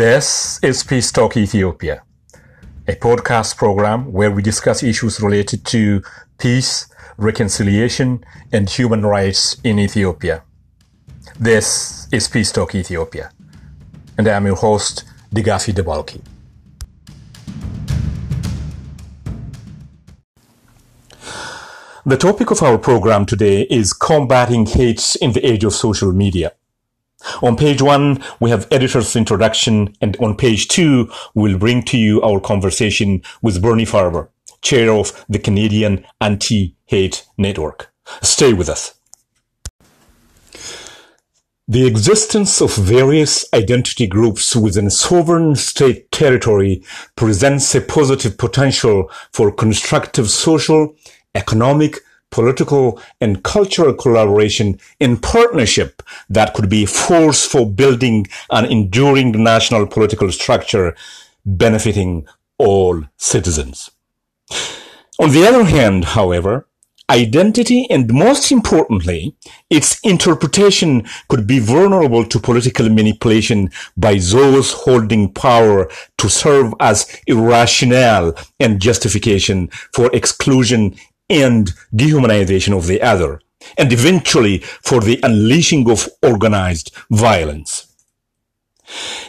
This is Peace Talk Ethiopia, a podcast program where we discuss issues related to peace, reconciliation, and human rights in Ethiopia. This is Peace Talk Ethiopia, and I am your host, Digafi Debalki. The topic of our program today is combating hate in the age of social media. On page one, we have editor's introduction, and on page two, we'll bring to you our conversation with Bernie Farber, chair of the Canadian Anti-Hate Network. Stay with us. The existence of various identity groups within sovereign state territory presents a positive potential for constructive social, economic, political and cultural collaboration in partnership that could be force for building an enduring national political structure benefiting all citizens. On the other hand, however, identity and most importantly, its interpretation could be vulnerable to political manipulation by those holding power to serve as irrationale and justification for exclusion and dehumanization of the other, and eventually for the unleashing of organized violence.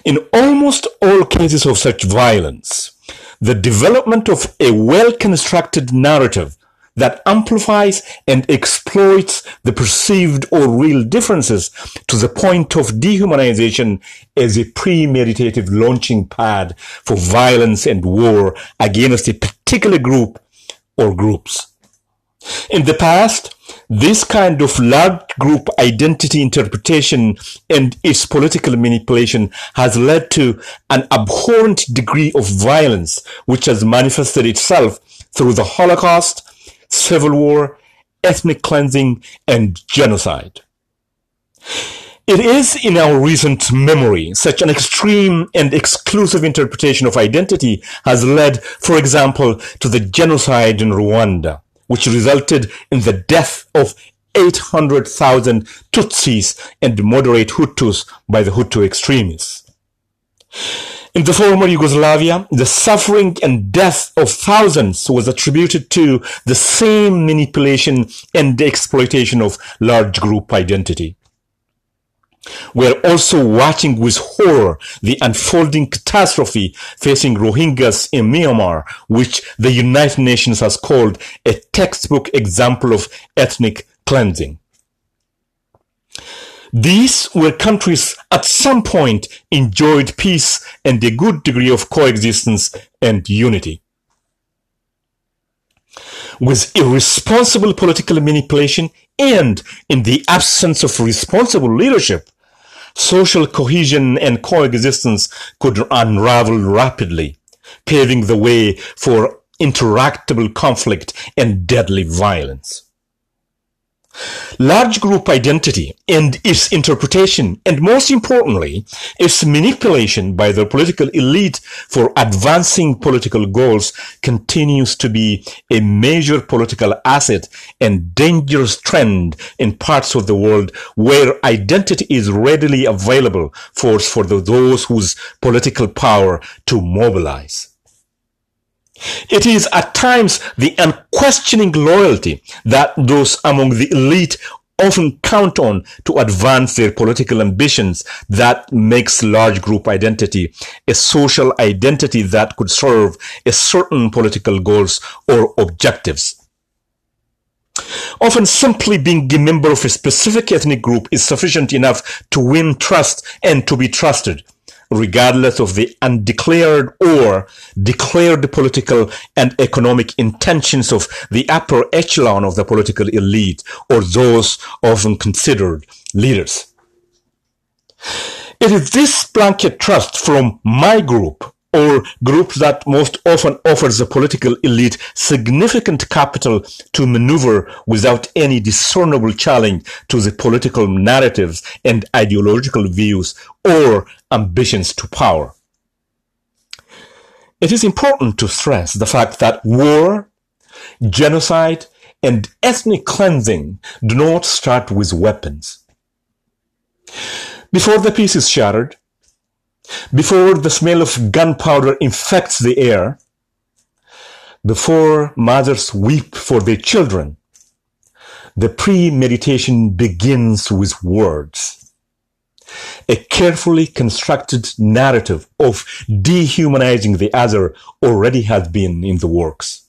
In almost all cases of such violence, the development of a well-constructed narrative that amplifies and exploits the perceived or real differences to the point of dehumanization as a premeditative launching pad for violence and war against a particular group or groups. In the past, this kind of large group identity interpretation and its political manipulation has led to an abhorrent degree of violence which has manifested itself through the Holocaust, civil war, ethnic cleansing, and genocide. It is in our recent memory such an extreme and exclusive interpretation of identity has led, for example, to the genocide in Rwanda which resulted in the death of 800,000 Tutsis and moderate Hutus by the Hutu extremists. In the former Yugoslavia, the suffering and death of thousands was attributed to the same manipulation and exploitation of large group identity. We're also watching with horror the unfolding catastrophe facing Rohingyas in Myanmar, which the United Nations has called a textbook example of ethnic cleansing. These were countries at some point enjoyed peace and a good degree of coexistence and unity. With irresponsible political manipulation and in the absence of responsible leadership, social cohesion and coexistence could unravel rapidly, paving the way for interactable conflict and deadly violence. Large group identity and its interpretation, and most importantly, its manipulation by the political elite for advancing political goals continues to be a major political asset and dangerous trend in parts of the world where identity is readily available for, for those whose political power to mobilize. It is at times the unquestioning loyalty that those among the elite often count on to advance their political ambitions that makes large group identity a social identity that could serve a certain political goals or objectives. Often simply being a member of a specific ethnic group is sufficient enough to win trust and to be trusted regardless of the undeclared or declared political and economic intentions of the upper echelon of the political elite or those often considered leaders. It is this blanket trust from my group or group that most often offers the political elite significant capital to maneuver without any discernible challenge to the political narratives and ideological views or ambitions to power. It is important to stress the fact that war, genocide, and ethnic cleansing do not start with weapons. Before the peace is shattered, before the smell of gunpowder infects the air, before mothers weep for their children, the premeditation begins with words. A carefully constructed narrative of dehumanizing the other already has been in the works.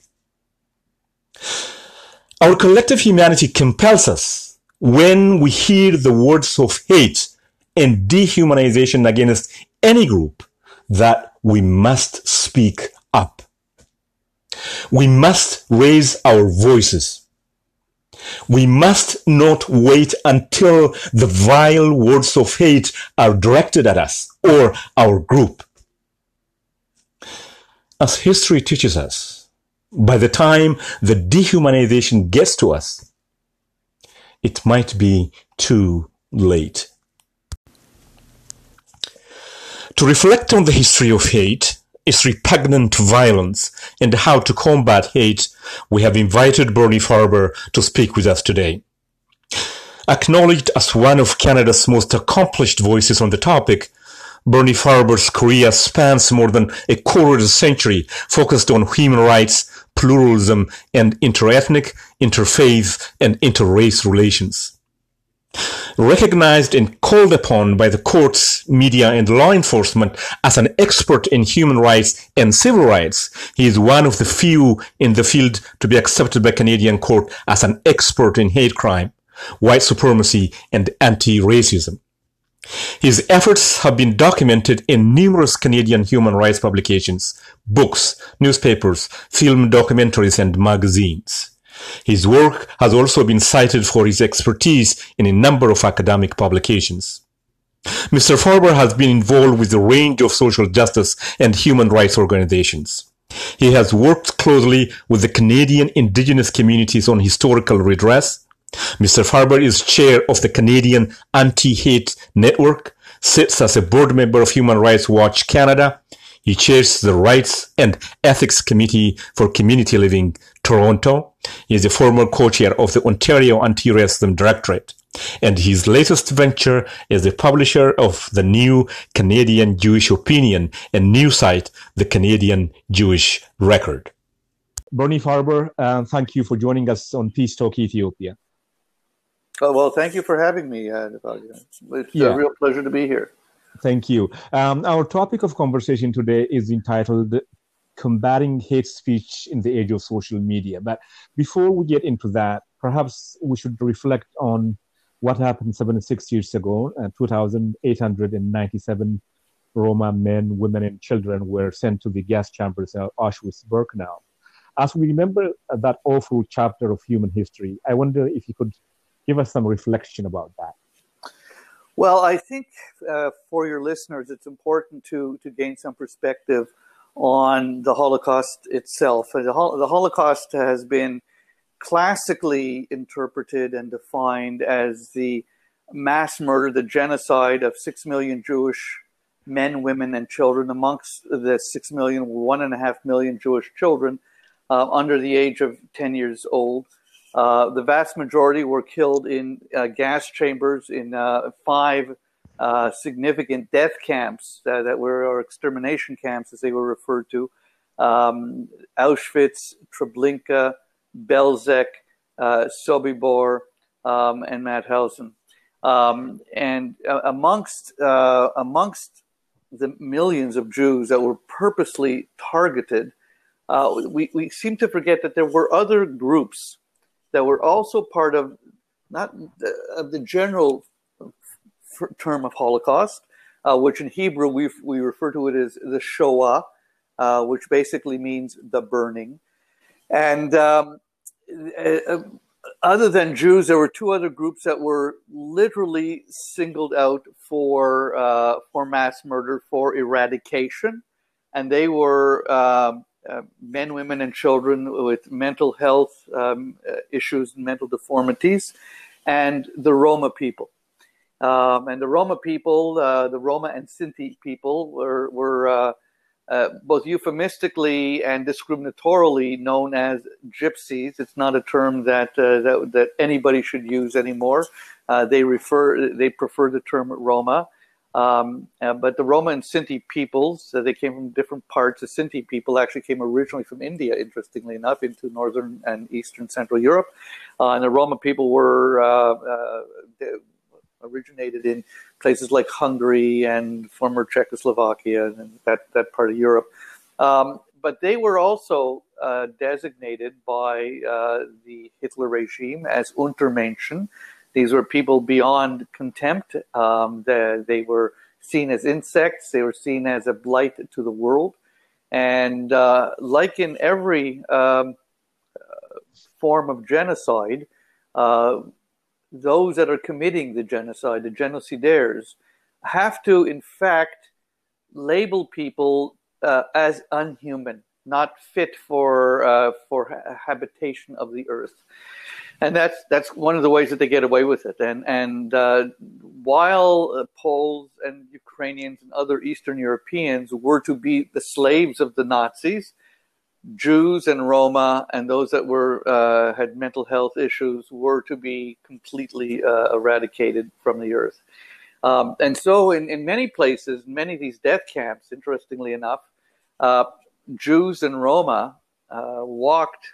Our collective humanity compels us when we hear the words of hate and dehumanization against any group that we must speak up. We must raise our voices. We must not wait until the vile words of hate are directed at us or our group. As history teaches us, by the time the dehumanization gets to us, it might be too late. To reflect on the history of hate, its repugnant violence, and how to combat hate, we have invited Bernie Farber to speak with us today. Acknowledged as one of Canada's most accomplished voices on the topic, Bernie Farber's career spans more than a quarter of a century, focused on human rights, pluralism, and interethnic, interfaith, and interrace relations. Recognized and called upon by the courts, media, and law enforcement as an expert in human rights and civil rights, he is one of the few in the field to be accepted by Canadian court as an expert in hate crime, white supremacy, and anti-racism. His efforts have been documented in numerous Canadian human rights publications, books, newspapers, film documentaries, and magazines. His work has also been cited for his expertise in a number of academic publications. Mr. Farber has been involved with a range of social justice and human rights organizations. He has worked closely with the Canadian Indigenous communities on historical redress. Mr. Farber is chair of the Canadian Anti-Hate Network, sits as a board member of Human Rights Watch Canada. He chairs the Rights and Ethics Committee for Community Living Toronto. He is a former co-chair of the Ontario Anti-Racism Directorate. And his latest venture is the publisher of the new Canadian Jewish Opinion and new site, the Canadian Jewish Record. Bernie Farber, uh, thank you for joining us on Peace Talk Ethiopia. Oh, well, thank you for having me. Uh, it's yeah. a real pleasure to be here. Thank you. Um, our topic of conversation today is entitled combating hate speech in the age of social media. But before we get into that, perhaps we should reflect on what happened 76 years ago. Uh, 2,897 Roma men, women, and children were sent to the gas chambers at Auschwitz-Birkenau. As we remember that awful chapter of human history, I wonder if you could give us some reflection about that. Well, I think uh, for your listeners, it's important to to gain some perspective on the Holocaust itself. The, Hol- the Holocaust has been classically interpreted and defined as the mass murder, the genocide of six million Jewish men, women, and children. Amongst the six million, one and a half million Jewish children uh, under the age of 10 years old. Uh, the vast majority were killed in uh, gas chambers in uh, five uh, significant death camps uh, that were, or extermination camps as they were referred to um, Auschwitz, Treblinka, Belzec, uh, Sobibor, um, and Mauthausen. Um, and uh, amongst, uh, amongst the millions of Jews that were purposely targeted, uh, we, we seem to forget that there were other groups that were also part of not the, of the general term of Holocaust, uh, which in Hebrew we, we refer to it as the Shoah, uh, which basically means the burning. And um, uh, other than Jews, there were two other groups that were literally singled out for uh, for mass murder, for eradication, and they were um, uh, men, women, and children with mental health um, uh, issues and mental deformities, and the Roma people. Um, and the Roma people, uh, the Roma and Sinti people, were, were uh, uh, both euphemistically and discriminatorily known as gypsies. It's not a term that uh, that, that, anybody should use anymore. Uh, they refer, they prefer the term Roma. Um, uh, but the Roma and Sinti peoples, they came from different parts. The Sinti people actually came originally from India, interestingly enough, into northern and eastern Central Europe. And the Roma people were originated in places like Hungary and former Czechoslovakia and that, that part of Europe. Um, but they were also uh, designated by the Hitler regime as Untermenschen, these were people beyond contempt. Um, they, they, were seen as insects. They were seen as a blight to the world. And uh, like in every um, form of genocide, uh, those that are committing the genocide, the genocidaires, have to, in fact, label people uh, as unhuman, not fit for uh, for habitation of the earth and that's that's one of the ways that they get away with it. And and uh, while uh, Poles and Ukrainians and other Eastern Europeans were to be the slaves of the Nazis, Jews and Roma and those that were uh, had mental health issues were to be completely uh, eradicated from the earth. Um, and so, in, in many places, many of these death camps, interestingly enough, uh, Jews and Roma uh, walked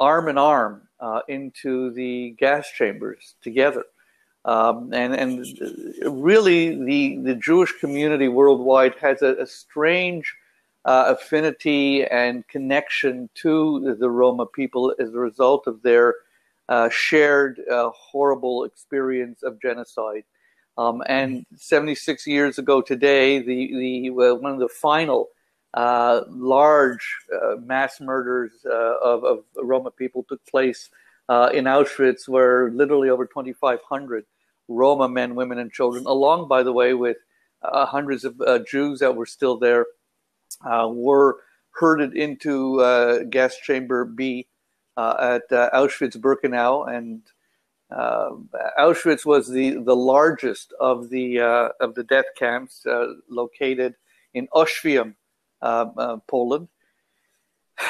arm in arm uh, into the gas chambers together. Um, and, and really, the, the Jewish community worldwide has a, a strange uh, affinity and connection to the Roma people as a result of their uh, shared uh, horrible experience of genocide. Um, and 76 years ago today, the, the one of the final uh, large uh, mass murders uh, of, of, Roma people took place in Auschwitz, where literally over 2,500 Roma men, women, and children, along, by the way, with hundreds of Jews that were still there, were herded into gas chamber B at Auschwitz Birkenau. And Auschwitz was the, the largest of the, of the death camps located in Oświęcim, uh, uh, Poland.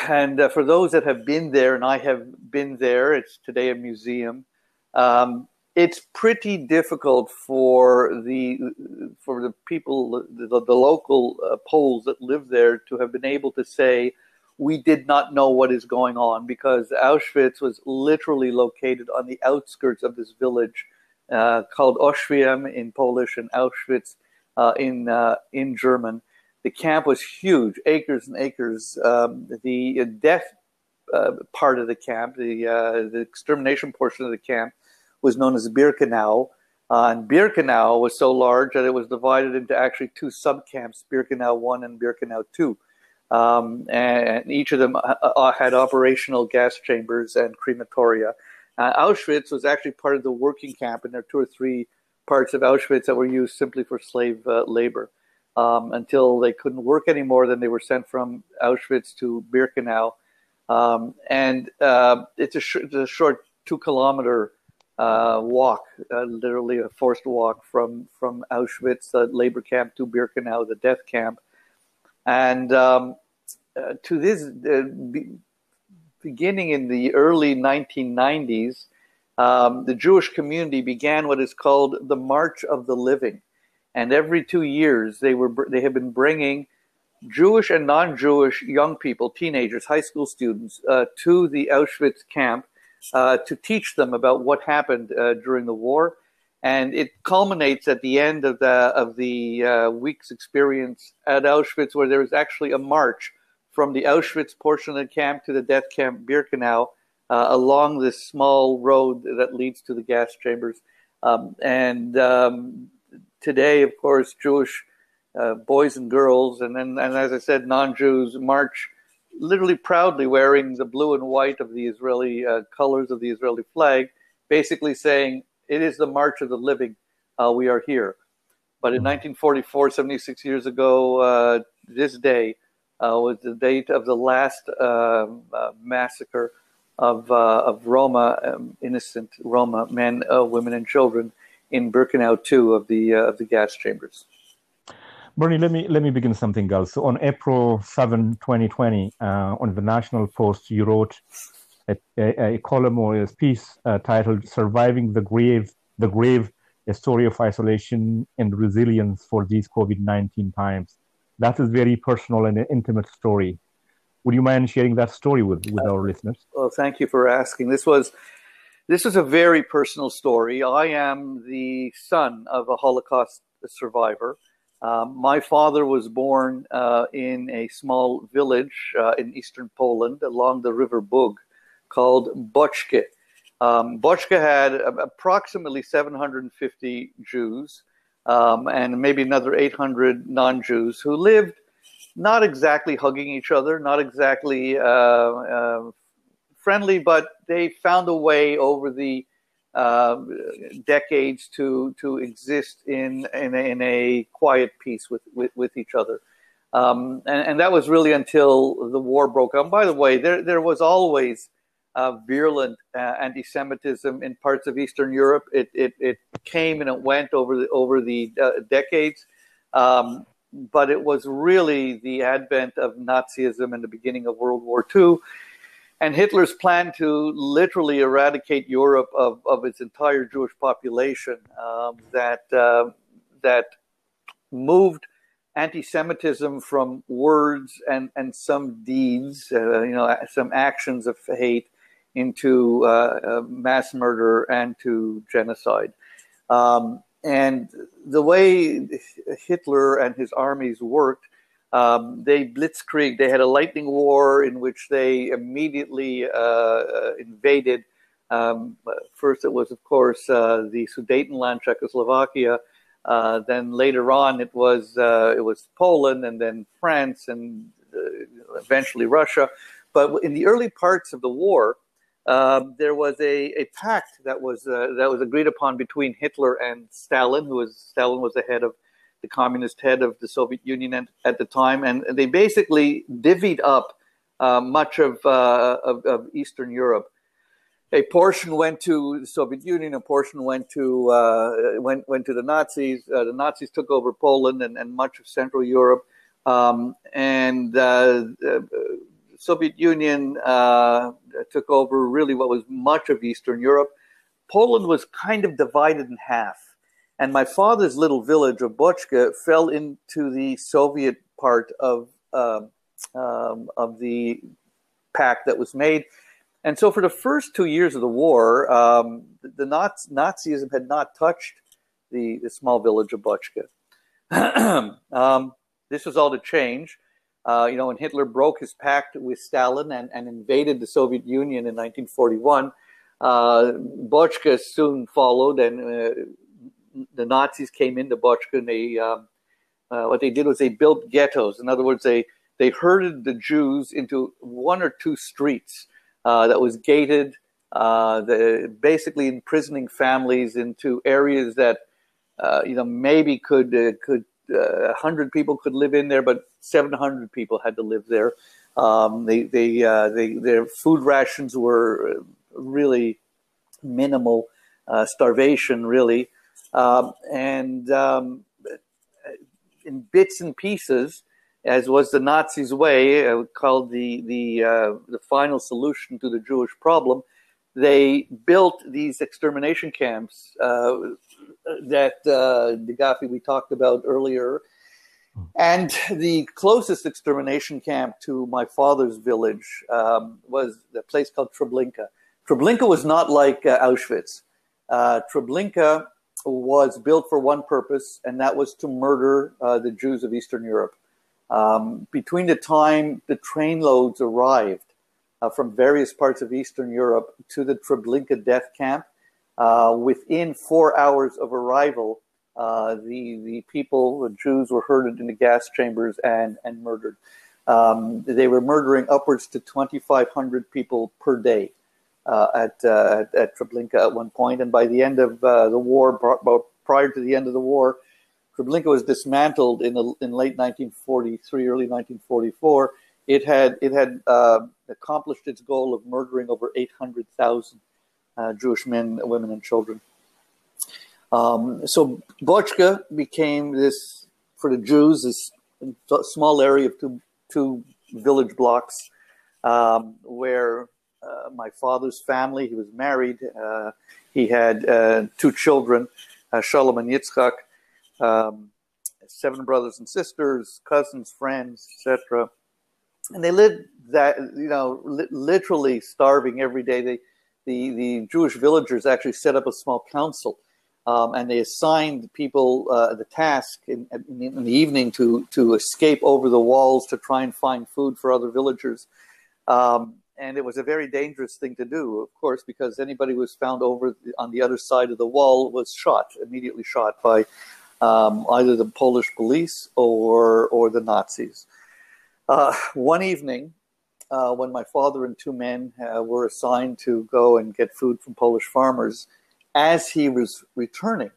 And uh, for those that have been there, and I have been there, it's today a museum. Um, it's pretty difficult for the for the people, the, the local uh, Poles that live there, to have been able to say we did not know what is going on because Auschwitz was literally located on the outskirts of this village uh, called Oświęcim in Polish and Auschwitz uh, in in German the camp was huge, acres and acres. Um, the death uh, part of the camp, the uh, the extermination portion of the camp, was known as Birkenau. Uh, and Birkenau was so large that it was divided into actually two subcamps, Birkenau 1 and Birkenau 2. Um, and, each of them uh, uh, had operational gas chambers and crematoria. Uh, Auschwitz was actually part of the working camp, and there are two or three parts of Auschwitz that were used simply for slave labor um, until they couldn't work anymore. Then they were sent from Auschwitz to Birkenau. Um, and uh, it's, a sh- it's, a short two kilometer uh, walk, uh, literally a forced walk from, from Auschwitz, the labor camp, to Birkenau, the death camp. And um, uh, to this, uh, be- beginning in the early 1990s, um, the Jewish community began what is called the March of the Living and every two years they were they have been bringing Jewish and non-Jewish young people, teenagers, high school students, uh, to the Auschwitz camp uh, to teach them about what happened uh, during the war, and it culminates at the end of the of the uh, week's experience at Auschwitz, where there is actually a march from the Auschwitz portion of the camp to the death camp Birkenau. Uh, along this small road that leads to the gas chambers, um, and um, today, of course, Jewish uh, boys and girls, and then, and as I said, non-Jews march literally proudly wearing the blue and white of the Israeli uh, colors of the Israeli flag, basically saying, "It is the march of the living. Uh, we are here." But in 1944, hmm. 76 years ago, uh, this day uh, was the date of the last um, uh, massacre of of Roma, um, innocent Roma men, women, and children in Birkenau 2 of the uh, of the gas chambers. Bernie, let me let me begin something else. So on April 7, 2020, uh, on the National Post, you wrote a, a, a column or a piece uh, titled "Surviving the Grave, the Grave: A story of isolation and resilience for these COVID 19 times. That is very personal and an intimate story. Would you mind sharing that story with, with our listeners? Well, thank you for asking. This was this is a very personal story. I am the son of a Holocaust survivor. Um, my father was born uh, in a small village uh, in eastern Poland along the River Bug called Boczke. Um, had approximately 750 Jews um, and maybe another 800 non Jews who lived not exactly hugging each other, not exactly uh, uh, friendly, but they found a way over the uh, decades to to exist in in a, in a quiet peace with, with, with each other. Um, and, and, that was really until the war broke out. By the way, there there was always uh, virulent uh, anti-Semitism in parts of Eastern Europe. It, it, it came and it went over the over the uh, decades, um, but it was really the advent of Nazism and the beginning of World War II, and Hitler's plan to literally eradicate Europe of, of its entire Jewish population um, that uh, that moved anti-Semitism from words and, and some deeds, uh, you know, some actions of hate into uh, uh, mass murder and to genocide. Um, and the way Hitler and his armies worked, um, they blitzkrieg. They had a lightning war in which they immediately uh, uh invaded. Um, first, it was, of course, uh, the Sudetenland, Czechoslovakia. Uh, then later on, it was it was Poland, and then France, and eventually Russia. But in the early parts of the war, um, there was a, a pact that was uh, that was agreed upon between Hitler and Stalin, who was Stalin was the head of the communist head of the Soviet Union at, at the time, and they basically divvied up uh, much of, uh, of, of Eastern Europe. A portion went to the Soviet Union, a portion went to uh, went went to the Nazis. Uh, the Nazis took over Poland and, and much of Central Europe, um, and uh, Soviet Union uh, took over really what was much of Eastern Europe. Poland was kind of divided in half. And my father's little village of Boczka fell into the Soviet part of, uh, um, of the pact that was made. And so, for the first two years of the war, um, the, Nazi, Nazism had not touched the, the small village of Boczka. um, this was all to change uh, you know, when Hitler broke his pact with Stalin and, and invaded the Soviet Union in 1941, uh, Bochka soon followed, and uh, the Nazis came into Bochka, and they um, uh, what they did was they built ghettos. In other words, they they herded the Jews into one or two streets uh, that was gated, uh, the, basically imprisoning families into areas that uh, you know maybe could could uh, 100 people could live in there, but 700 people had to live there. Um, they, they, uh, they, their food rations were really minimal, uh, starvation, really. Um, and um, in bits and pieces, as was the Nazis' way, uh, called the, the, uh, the final solution to the Jewish problem, they built these extermination camps uh, that uh, we talked about earlier. And the closest extermination camp to my father's village um, was a place called Treblinka. Treblinka was not like uh, Auschwitz. Uh, Treblinka was built for one purpose, and that was to murder uh, the Jews of Eastern Europe. Um, between the time the train loads arrived uh, from various parts of Eastern Europe to the Treblinka death camp. Uh, within four hours of arrival, uh, the the people, the Jews, were herded into gas chambers and and murdered. Um, they were murdering upwards to 2,500 people per day at, uh, at, at Treblinka at one point, and by the end of uh, the war, prior to the end of the war, Treblinka was dismantled in the, in late 1943, early 1944 it had it had uh, accomplished its goal of murdering over 800,000 uh, Jewish men, women, and children. Um, so Bochka became this for the Jews this small area of two two village blocks um, where uh, my father's family he was married uh, he had uh, two children uh, Shalom and Yitzchak, um, seven brothers and sisters, cousins, friends, etc. And they lived that, you know, li- literally starving every day. They, the, the Jewish villagers actually set up a small council um, and they assigned people uh, the task in, in, in, the evening to, to escape over the walls to try and find food for other villagers. Um, and it was a very dangerous thing to do, of course, because anybody who was found over on the other side of the wall was shot, immediately shot by um, either the Polish police or or the Nazis. Uh, one evening, uh, when my father and two men uh, were assigned to go and get food from Polish farmers, as he was returning,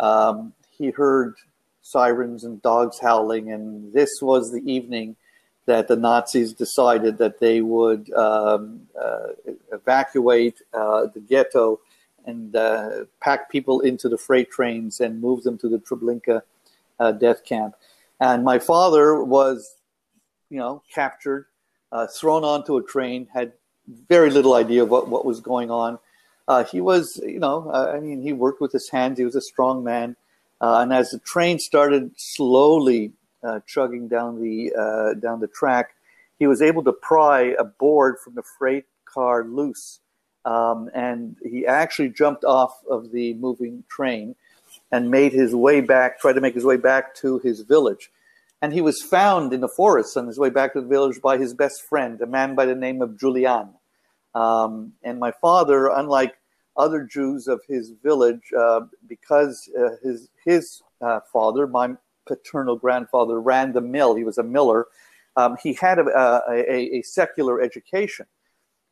um, he heard sirens and dogs howling, and this was the evening that the Nazis decided that they would um, uh, evacuate uh, the ghetto and uh, pack people into the freight trains and move them to the Treblinka uh, death camp. And my father was, you know, captured, uh, thrown onto a train, had very little idea of what, what was going on. Uh, he was, you know, I mean, he worked with his hands. He was a strong man. and as the train started slowly uh, chugging down the uh, down the track, he was able to pry a board from the freight car loose, um, and he actually jumped off of the moving train and made his way back, tried to make his way back to his village. And he was found in the forest on his way back to the village by his best friend, a man by the name of Julian. Um, and my father, unlike other Jews of his village, uh, because uh, his his uh, father, my paternal grandfather ran the mill. He was a miller. Um, he had a, a, a, secular education.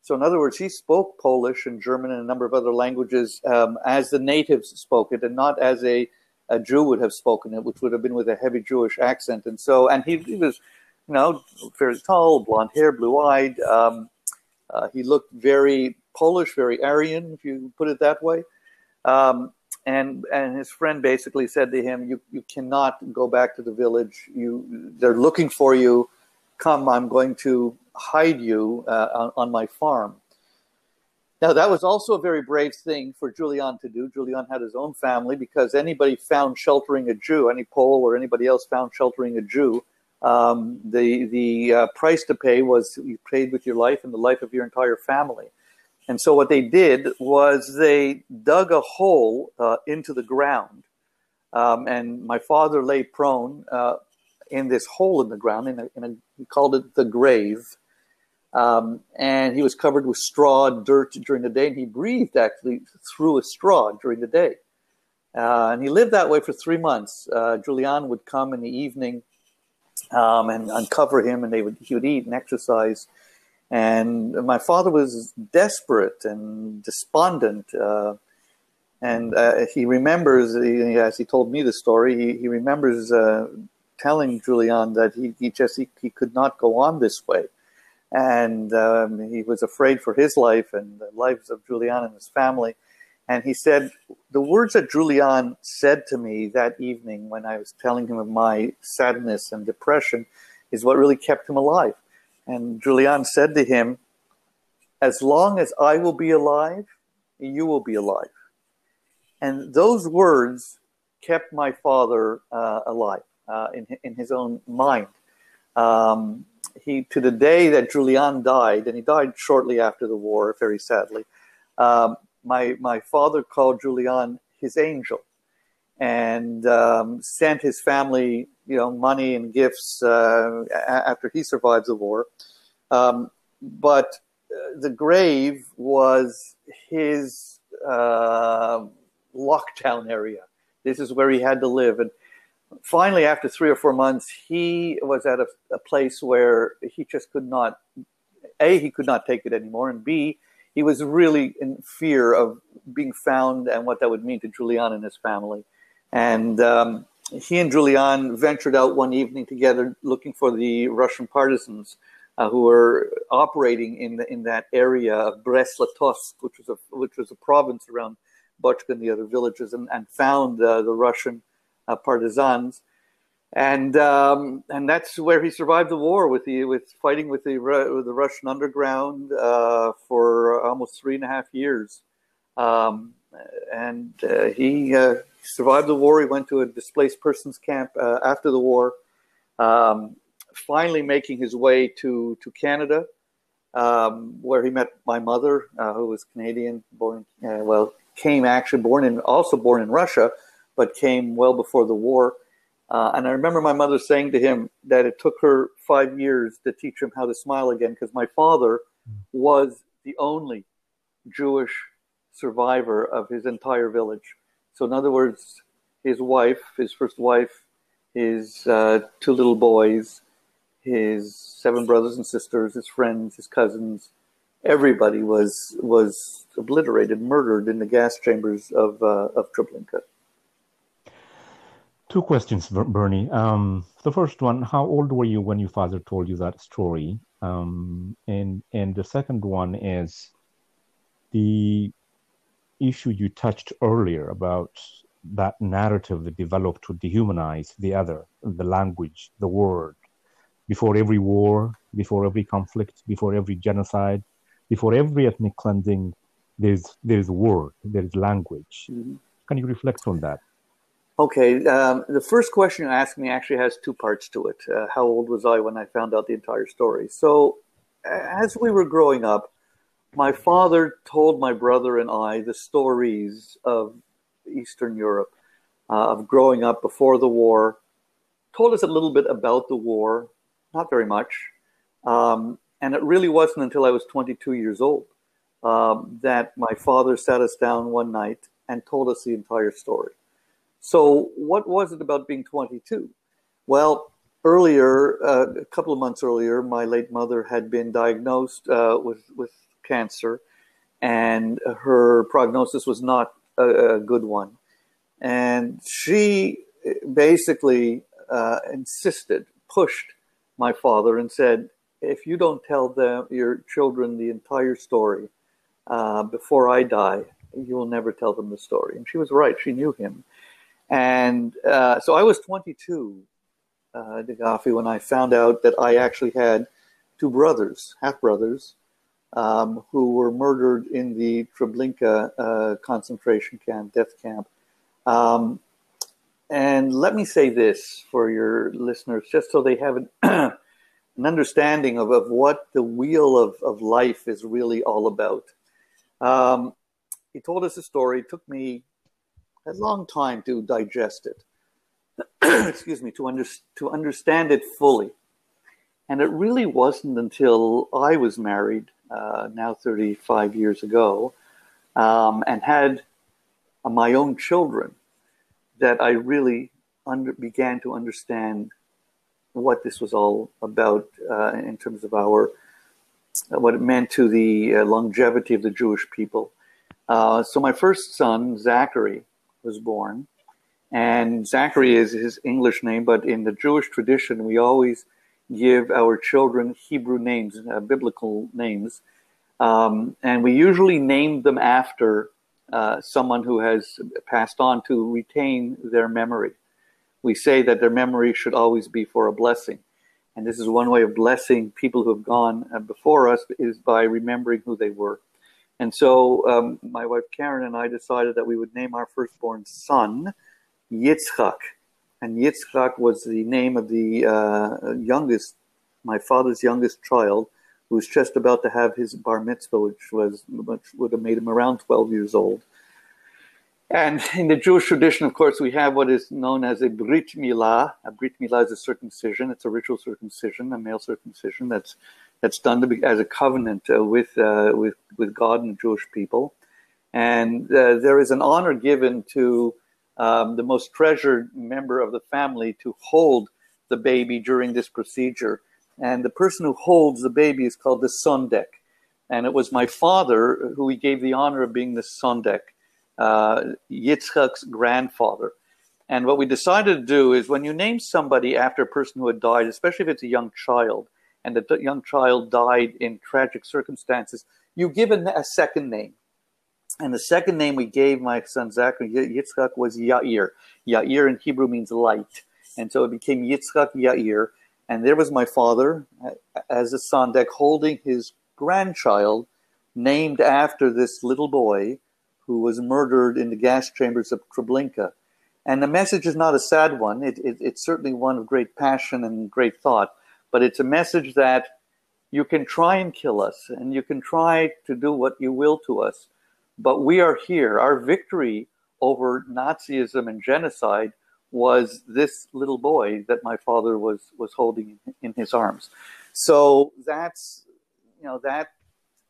So, in other words, he spoke Polish and German and a number of other languages um, as the natives spoke it, and not as a, a Jew would have spoken it, which would have been with a heavy Jewish accent. And so, and he, he was, you know, very tall, blonde hair, blue eyed. Um, uh, he looked very Polish, very Aryan, if you put it that way. Um, and and his friend basically said to him, "You you cannot go back to the village. You they're looking for you. Come, I'm going to hide you uh, on, on, my farm." Now that was also a very brave thing for Julian to do. Julian had his own family because anybody found sheltering a Jew, any Pole or anybody else found sheltering a Jew, um, the the uh, price to pay was you paid with your life and the life of your entire family. And so what they did was they dug a hole uh, into the ground, um, and my father lay prone uh, in this hole in the ground. In a, in a, he called it the grave, um, and he was covered with straw, and dirt during the day, and he breathed actually through a straw during the day. Uh, and he lived that way for three months. Uh, Julian would come in the evening um, and uncover him, and they would he would eat and exercise. And my father was desperate and despondent. Uh, and uh, he remembers, he, as he told me the story, he, he remembers uh, telling Julian that he, he just he, he, could not go on this way. And um, he was afraid for his life and the lives of Julian and his family. And he said, the words that Julian said to me that evening when I was telling him of my sadness and depression is what really kept him alive. And Julian said to him, As long as I will be alive, you will be alive. And those words kept my father uh, alive uh, in, in his own mind. Um, he, to the day that Julian died, and he died shortly after the war, very sadly, um, my, my father called Julian his angel and um, sent his family, you know, money and gifts uh, after he survived the war. Um, but uh, the grave was his uh, lockdown area. This is where he had to live. And finally, after three or four months, he was at a, a place where he just could not, A, he could not take it anymore, and B, he was really in fear of being found and what that would mean to Julian and his family. And um, he and Julian ventured out one evening together looking for the Russian partisans uh, who were operating in the, in that area of Brest-Litovsk, which was a which was a province around Buchka and the other villages, and, and found uh, the Russian uh, partisans. And um, and that's where he survived the war with the with fighting with the with the Russian underground uh, for almost three and a half years. Um, and uh, he survived the war. He went to a displaced persons camp uh, after the war. Um, finally, making his way to to Canada, um, where he met my mother, uh, who was Canadian, born uh, well, came actually born in also born in Russia, but came well before the war. Uh, and I remember my mother saying to him that it took her five years to teach him how to smile again because my father was the only Jewish survivor of his entire village. So, in other words, his wife, his first wife, his uh, two little boys, his seven brothers and sisters, his friends, his cousins, everybody was was obliterated, murdered in the gas chambers of uh, of Treblinka. Two questions, Bernie. Um, the first one: How old were you when your father told you that story? Um, and and the second one is the issue you touched earlier about that narrative that developed to dehumanize the other, the language, the word. Before every war, before every conflict, before every genocide, before every ethnic cleansing, there's there's word, there's language. Mm-hmm. Can you reflect on that? Okay, um, the first question you asked me actually has two parts to it. Uh, how old was I when I found out the entire story? So, as we were growing up, my father told my brother and I the stories of Eastern Europe, uh, of growing up before the war, told us a little bit about the war, not very much. Um, and it really wasn't until I was 22 years old um, that my father sat us down one night and told us the entire story. So, what was it about being 22? Well, earlier, uh, a couple of months earlier, my late mother had been diagnosed uh, with, with cancer, and her prognosis was not a, a good one. And she basically uh, insisted, pushed my father, and said, if you don't tell them your children the entire story uh, before I die, you will never tell them the story. And she was right; she knew him. And uh, so I was 22, uh, Degafi, when I found out that I actually had two brothers, half brothers, um, who were murdered in the Treblinka uh, concentration camp, death camp. Um, and let me say this for your listeners, just so they have an, an understanding of, of what the wheel of, of life is really all about. Um, he told us a story. It took me a long time to digest it. Excuse me, to, under, to understand it fully. And it really wasn't until I was married uh, now 35 years ago, um, and had uh, my own children, that I really under, began to understand what this was all about uh, in terms of our what it meant to the uh, longevity of the Jewish people. Uh, so my first son, Zachary, was born, and Zachary is his English name, but in the Jewish tradition, we always give our children Hebrew names, uh, biblical names, um, and we usually name them after uh, someone who has passed on to retain their memory. We say that their memory should always be for a blessing. And this is one way of blessing people who have gone uh, before us is by remembering who they were. And so um, my wife Karen and I decided that we would name our firstborn son Yitzchak and Yitzchak was the name of the uh, youngest, my father's youngest child, who was just about to have his bar mitzvah, which was which would have made him around 12 years old. And in the Jewish tradition, of course, we have what is known as a brit milah. A brit milah is a circumcision. It's a ritual circumcision, a male circumcision that's that's done be, as a covenant uh, with uh, with with God and the Jewish people. And uh, there is an honor given to um, the most treasured member of the family to hold the baby during this procedure. And the person who holds the baby is called the sondek. And it was my father who we gave the honor of being the sondek, uh, Yitzchak's grandfather. And what we decided to do is when you name somebody after a person who had died, especially if it's a young child, and the young child died in tragic circumstances, you give a, a second name. And the second name we gave my son Zachary Yitzchak was Yair. Yair in Hebrew means light. And so it became Yitzchak Yair. And there was my father as a sondek holding his grandchild named after this little boy who was murdered in the gas chambers of Treblinka. And the message is not a sad one. It, it, it's certainly one of great passion and great thought, but it's a message that you can try and kill us and you can try to do what you will to us, but we are here. Our victory over Nazism and genocide was this little boy that my father was was holding in his arms. So that's you know that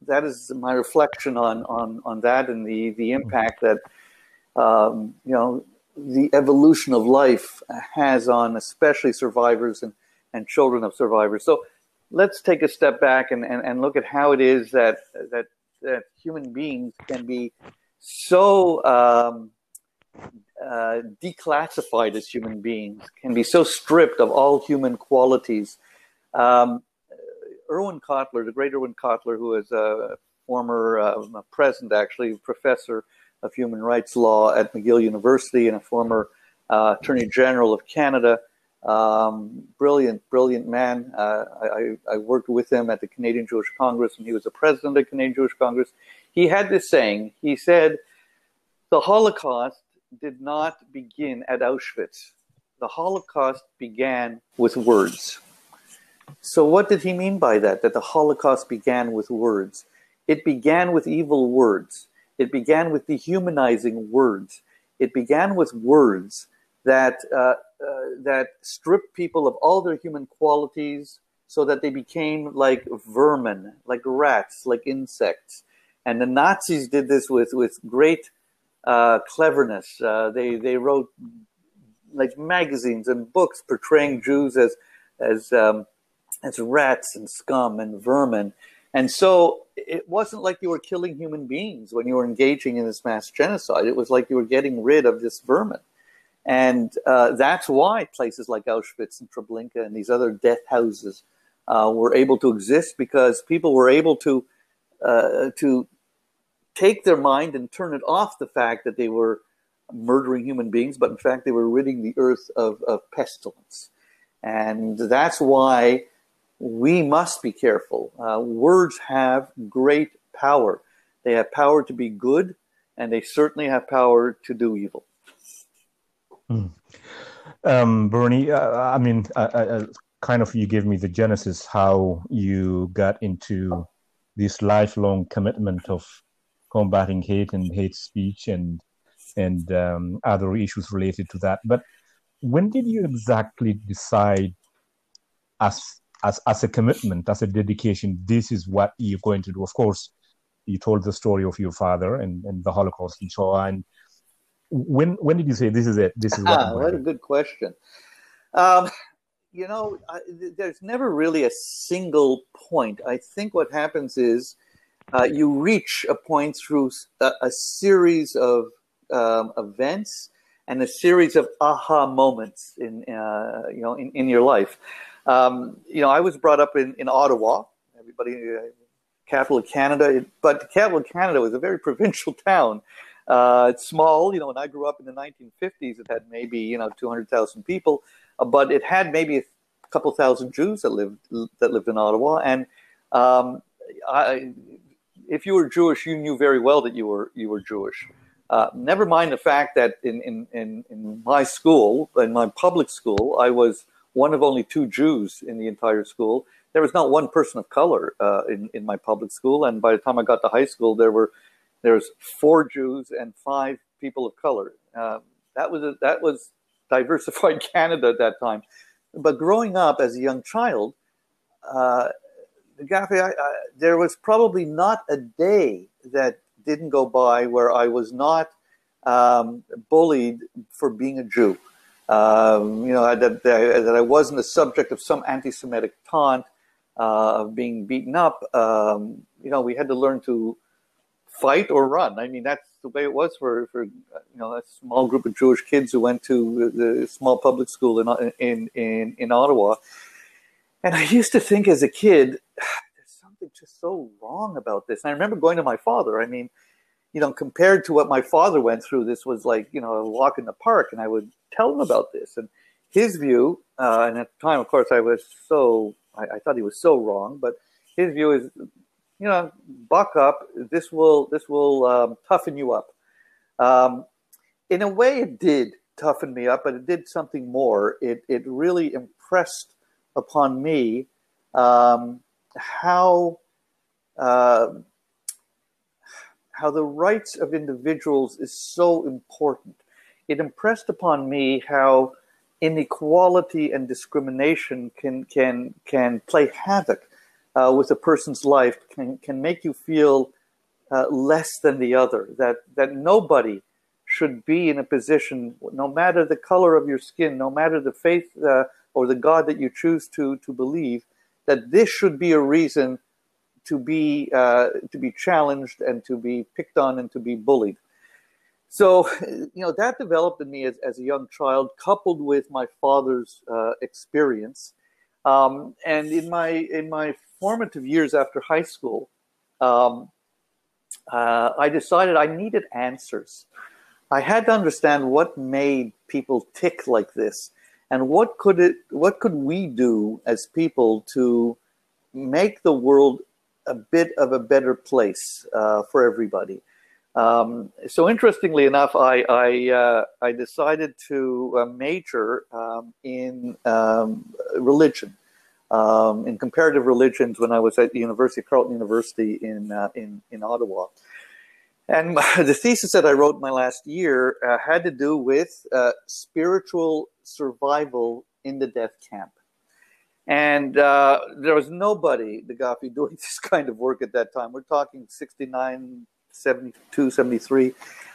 that is my reflection on on on that and the the impact that um, you know the evolution of life has on especially survivors and and children of survivors. So let's take a step back and, and, and look at how it is that that that human beings can be so um, uh, declassified as human beings, can be so stripped of all human qualities. Um, Irwin Cotler, the great Irwin Cotler, who is a former, uh, present actually, professor of human rights law at McGill University and a former uh, Attorney General of Canada. Um, brilliant, brilliant man. Uh, I, I, worked with him at the Canadian Jewish Congress when he was the president of the Canadian Jewish Congress. He had this saying. He said, "The Holocaust did not begin at Auschwitz. The Holocaust began with words." So, what did he mean by that? That the Holocaust began with words. It began with evil words. It began with dehumanizing words. It began with words that uh, uh, that stripped people of all their human qualities, so that they became like vermin, like rats, like insects. And the Nazis did this with with great uh, cleverness. Uh, they they wrote like magazines and books portraying Jews as as um, as rats and scum and vermin. And so it wasn't like you were killing human beings when you were engaging in this mass genocide. It was like you were getting rid of this vermin. And uh, that's why places like Auschwitz and Treblinka and these other death houses uh, were able to exist because people were able to uh, to take their mind and turn it off the fact that they were murdering human beings, but in fact they were ridding the earth of, of pestilence. And that's why we must be careful. Uh, words have great power. They have power to be good, and they certainly have power to do evil. Mm. Um, Bernie, uh, I mean, kind of you gave me the genesis how you got into this lifelong commitment of combating hate and hate speech and and um, other issues related to that. But when did you exactly decide, as as as a commitment, as a dedication. This is what you're going to do. Of course, you told the story of your father and, and the Holocaust and so on. When when did you say this is it? This is what? Ah, what a good question. Um, you know, I, there's never really a single point. I think what happens is uh, you reach a point through a, a series of um, events and a series of aha moments in uh, you know in, in your life. Um, you know, I was brought up in, in Ottawa. Everybody, uh, capital of Canada, but the capital of Canada was a very provincial town. Uh, it's small. You know, when I grew up in the 1950s, it had maybe you know 200,000 people, uh, but it had maybe a couple thousand Jews that lived that lived in Ottawa. And um, I, if you were Jewish, you knew very well that you were you were Jewish. Uh, never mind the fact that in, in, in, in my school, in my public school, I was one of only two Jews in the entire school. There was not one person of color uh, in in my public school, and by the time I got to high school, there were there was four Jews and five people of color. Uh, that was a, that was diversified Canada at that time. But growing up as a young child, uh, Gaffey, there was probably not a day that didn't go by where I was not um, bullied for being a Jew um, you know, that, that I wasn't the subject of some anti-Semitic taunt uh, of being beaten up. Um, you know, we had to learn to fight or run. I mean, that's the way it was for, for you know, a small group of Jewish kids who went to the small public school in, in, in, in Ottawa. And I used to think as a kid, there's something just so wrong about this. And I remember going to my father. I mean, you know, compared to what my father went through, this was like, you know, a walk in the park. And I would tell him about this. And his view, uh, and at the time, of course, I was so, I, I, thought he was so wrong, but his view is, you know, buck up. This will, this will um, toughen you up. Um, in a way, it did. toughen me up, but it did something more. It it really impressed upon me um, how uh, how the rights of individuals is so important. It impressed upon me how inequality and discrimination can can can play havoc uh, with a person's life, can can make you feel uh, less than the other. That that nobody should be in a position, no matter the color of your skin, no matter the faith uh, or the God that you choose to to believe, that this should be a reason to be uh, to be challenged and to be picked on and to be bullied. So, you know, that developed in me as, as a young child, coupled with my father's uh, experience. Um, and in my in my formative years after high school, um, uh, I decided I needed answers. I had to understand what made people tick like this, and what could it what could we do as people to make the world a bit of a better place uh, for everybody. Um, so interestingly enough, I I, uh, I decided to uh, major um, in um, religion, um, in comparative religions when I was at the University of Carleton University in uh, in in Ottawa. And the thesis that I wrote my last year uh, had to do with uh, spiritual survival in the death camp. And uh, there was nobody, the Gafi, doing this kind of work at that time. We're talking 69, 72, 73.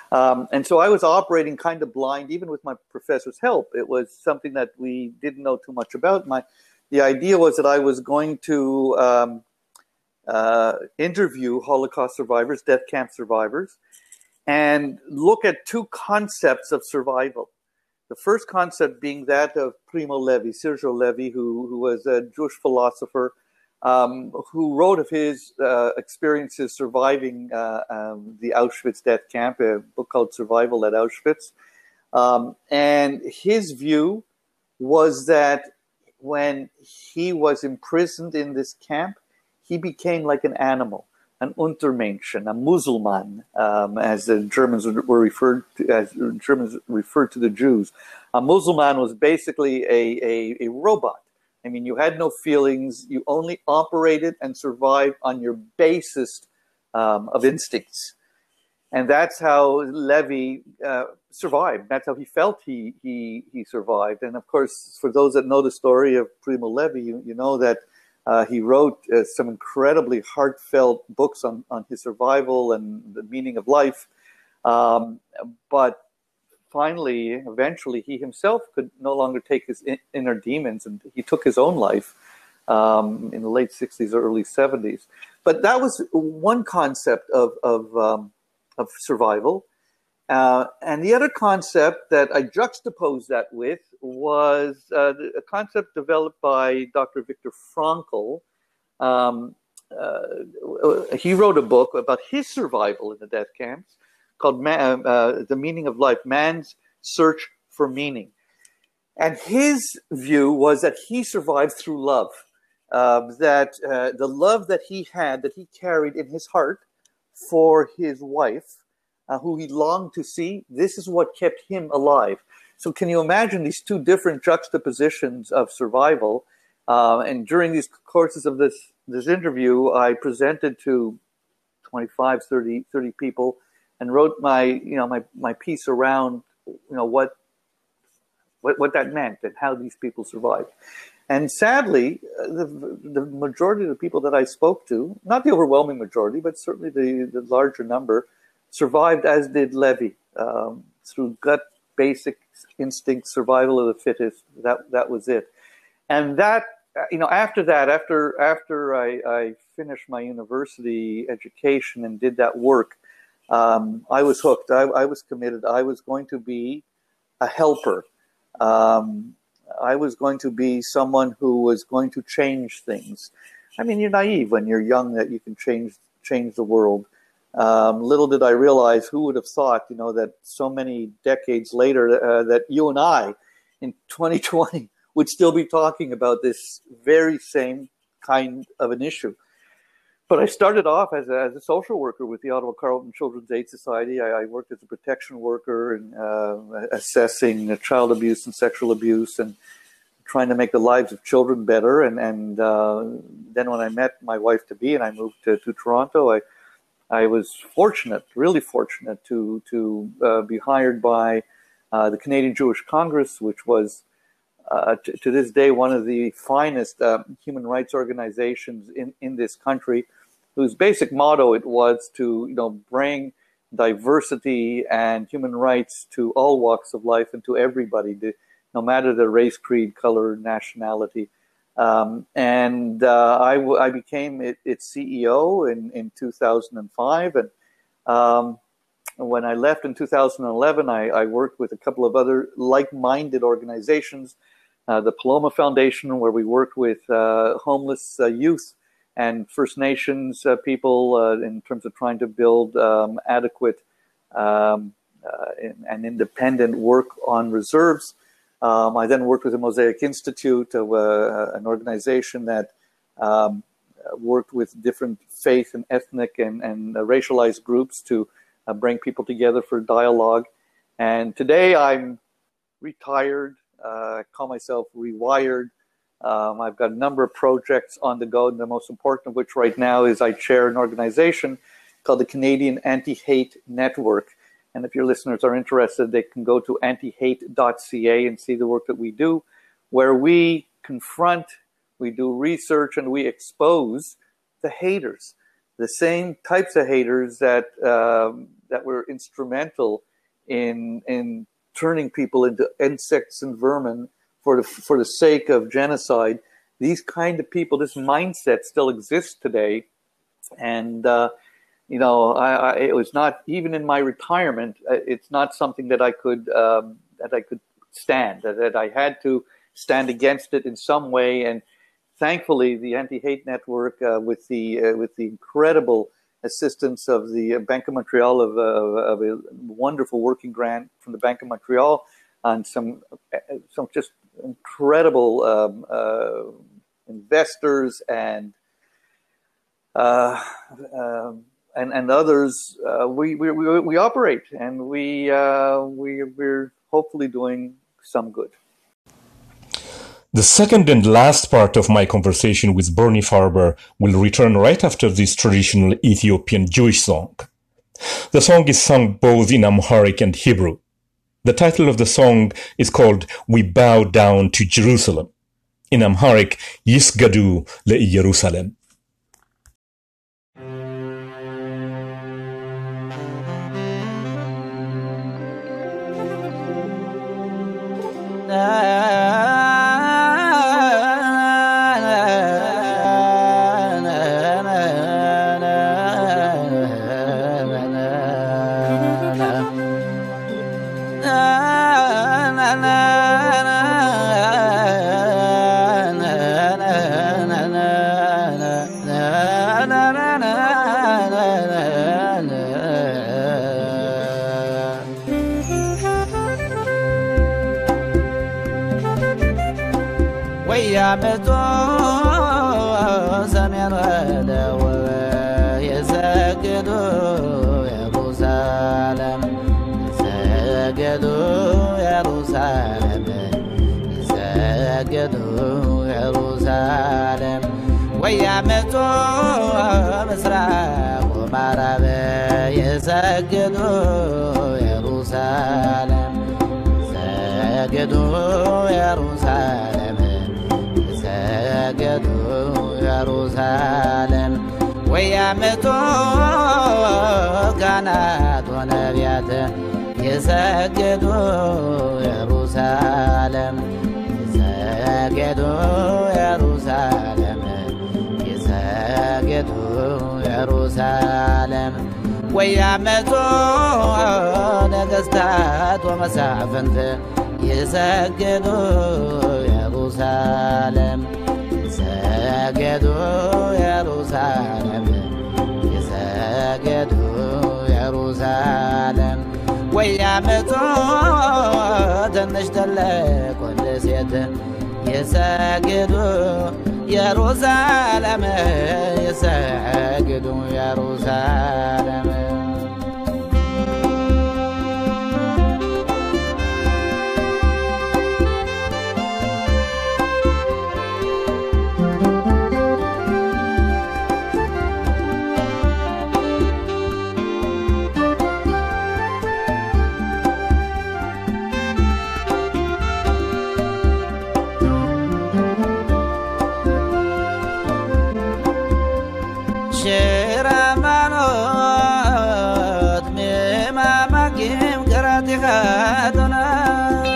Um, and so I was operating kind of blind, even with my professor's help. It was something that we didn't know too much about. My, the idea was that I was going to um, uh, interview Holocaust survivors, death camp survivors, and look at two concepts of survival. The first concept being that of Primo Levi, Sergio Levi, who, who was a Jewish philosopher um, who wrote of his uh, experiences surviving uh, um, the Auschwitz death camp, a book called Survival at Auschwitz. Um, and his view was that when he was imprisoned in this camp, he became like an animal an Untermenschen, a Musulman, um, as the Germans were referred to, as Germans referred to the Jews. A Musulman was basically a, a, a robot. I mean, you had no feelings. You only operated and survived on your basest um, of instincts. And that's how Levi uh, survived. That's how he felt he, he, he survived. And of course, for those that know the story of Primo Levi, you, you know that uh, he wrote uh, some incredibly heartfelt books on, on his survival and the meaning of life. Um, but finally, eventually, he himself could no longer take his in- inner demons and he took his own life um, in the late 60s or early 70s. But that was one concept of, of, um, of survival. Uh, and the other concept that I juxtaposed that with was uh, a concept developed by Dr. Viktor Frankl. Um, uh, he wrote a book about his survival in the death camps called Man, uh, The Meaning of Life Man's Search for Meaning. And his view was that he survived through love, uh, that uh, the love that he had, that he carried in his heart for his wife, uh, who he longed to see, this is what kept him alive. So, can you imagine these two different juxtapositions of survival? Uh, and during these courses of this this interview, I presented to 25, 30, 30 people and wrote my you know my, my piece around you know what, what what that meant and how these people survived. And sadly, the, the majority of the people that I spoke to, not the overwhelming majority, but certainly the, the larger number, survived as did Levi um, through gut basic instinct, survival of the fittest. That that was it, and that you know after that, after after I, I finished my university education and did that work, um, I was hooked. I, I, was committed. I was going to be a helper. Um, I was going to be someone who was going to change things. I mean, you're naive when you're young that you can change change the world. Um, little did I realize who would have thought, you know, that so many decades later, uh, that you and I in 2020 would still be talking about this very same kind of an issue. but I started off as a, as a social worker with the Ottawa Carleton Children's Aid Society. I, I worked as a protection worker and uh, assessing child abuse and sexual abuse and trying to make the lives of children better. And, and uh, then when I met my wife to be and I moved to, to Toronto, I, I was fortunate, really fortunate to, to uh, be hired by uh, the Canadian Jewish Congress, which was uh, to, to, this day one of the finest uh, human rights organizations in, in this country, whose basic motto it was to you know bring diversity and human rights to all walks of life and to everybody, no matter their race, creed, color, nationality. Um, and uh, I, w- I became it, its CEO in, in 2005. And um, when I left in 2011, I, I, worked with a couple of other like minded organizations, uh, the Paloma Foundation, where we worked with uh, homeless uh, youth and First Nations uh, people uh, in terms of trying to build um, adequate um, and independent work on reserves. Um, I then worked with the Mosaic Institute, uh, an organization that um, worked with different faith and ethnic and, and uh, racialized groups to uh, bring people together for dialogue. And today I'm retired. I call myself rewired. Um, I've got a number of projects on the go, and the most important of which right now is I chair an organization called the Canadian Anti Hate Network. And if your listeners are interested, they can go to antihate.ca and see the work that we do, where we confront, we do research, and we expose the haters, the same types of haters that um, that were instrumental in in turning people into insects and vermin for the for the sake of genocide. These kind of people, this mindset still exists today, and uh, you know, I, I, it was not even in my retirement. Uh, it's not something that I could um, that I could stand. That, that, I had to stand against it in some way. And thankfully, the Anti-Hate Network, uh, with the uh, with the incredible assistance of the Bank of Montreal, of, of, a wonderful working grant from the Bank of Montreal, and some uh, some just incredible um, uh, investors and. Uh, um, and, and others, uh, we, we, we, we, operate and we, uh, we, we're hopefully doing some good. The second and last part of my conversation with Bernie Farber will return right after this traditional Ethiopian Jewish song. The song is sung both in Amharic and Hebrew. The title of the song is called We Bow Down to Jerusalem. In Amharic, Yisgadu le Jerusalem. ወያመቶ ምስራቅ ምዕራብ የሰገዱ ኢየሩሳሌም ሰገዱ ኢየሩሳሌም ሰገዱ ኢየሩሳሌም ወያመቶ ካህናት ወነቢያት የሰገዱ ኢየሩሳሌም የሰገዱ ኢየሩሳሌም የሰገዱ ኢየሩሳሌም ወያመቶ ነገሥታት ወመሳፍንት የሰገዱ ኢየሩሳሌም የሰገዱ ኢየሩሳሌም የሰገዱ ኢየሩሳሌም። ወያመቶ ትንሽ ትልቅ ወንድ ሴት يا روزالم يسجدوا يا روزالم. أدناي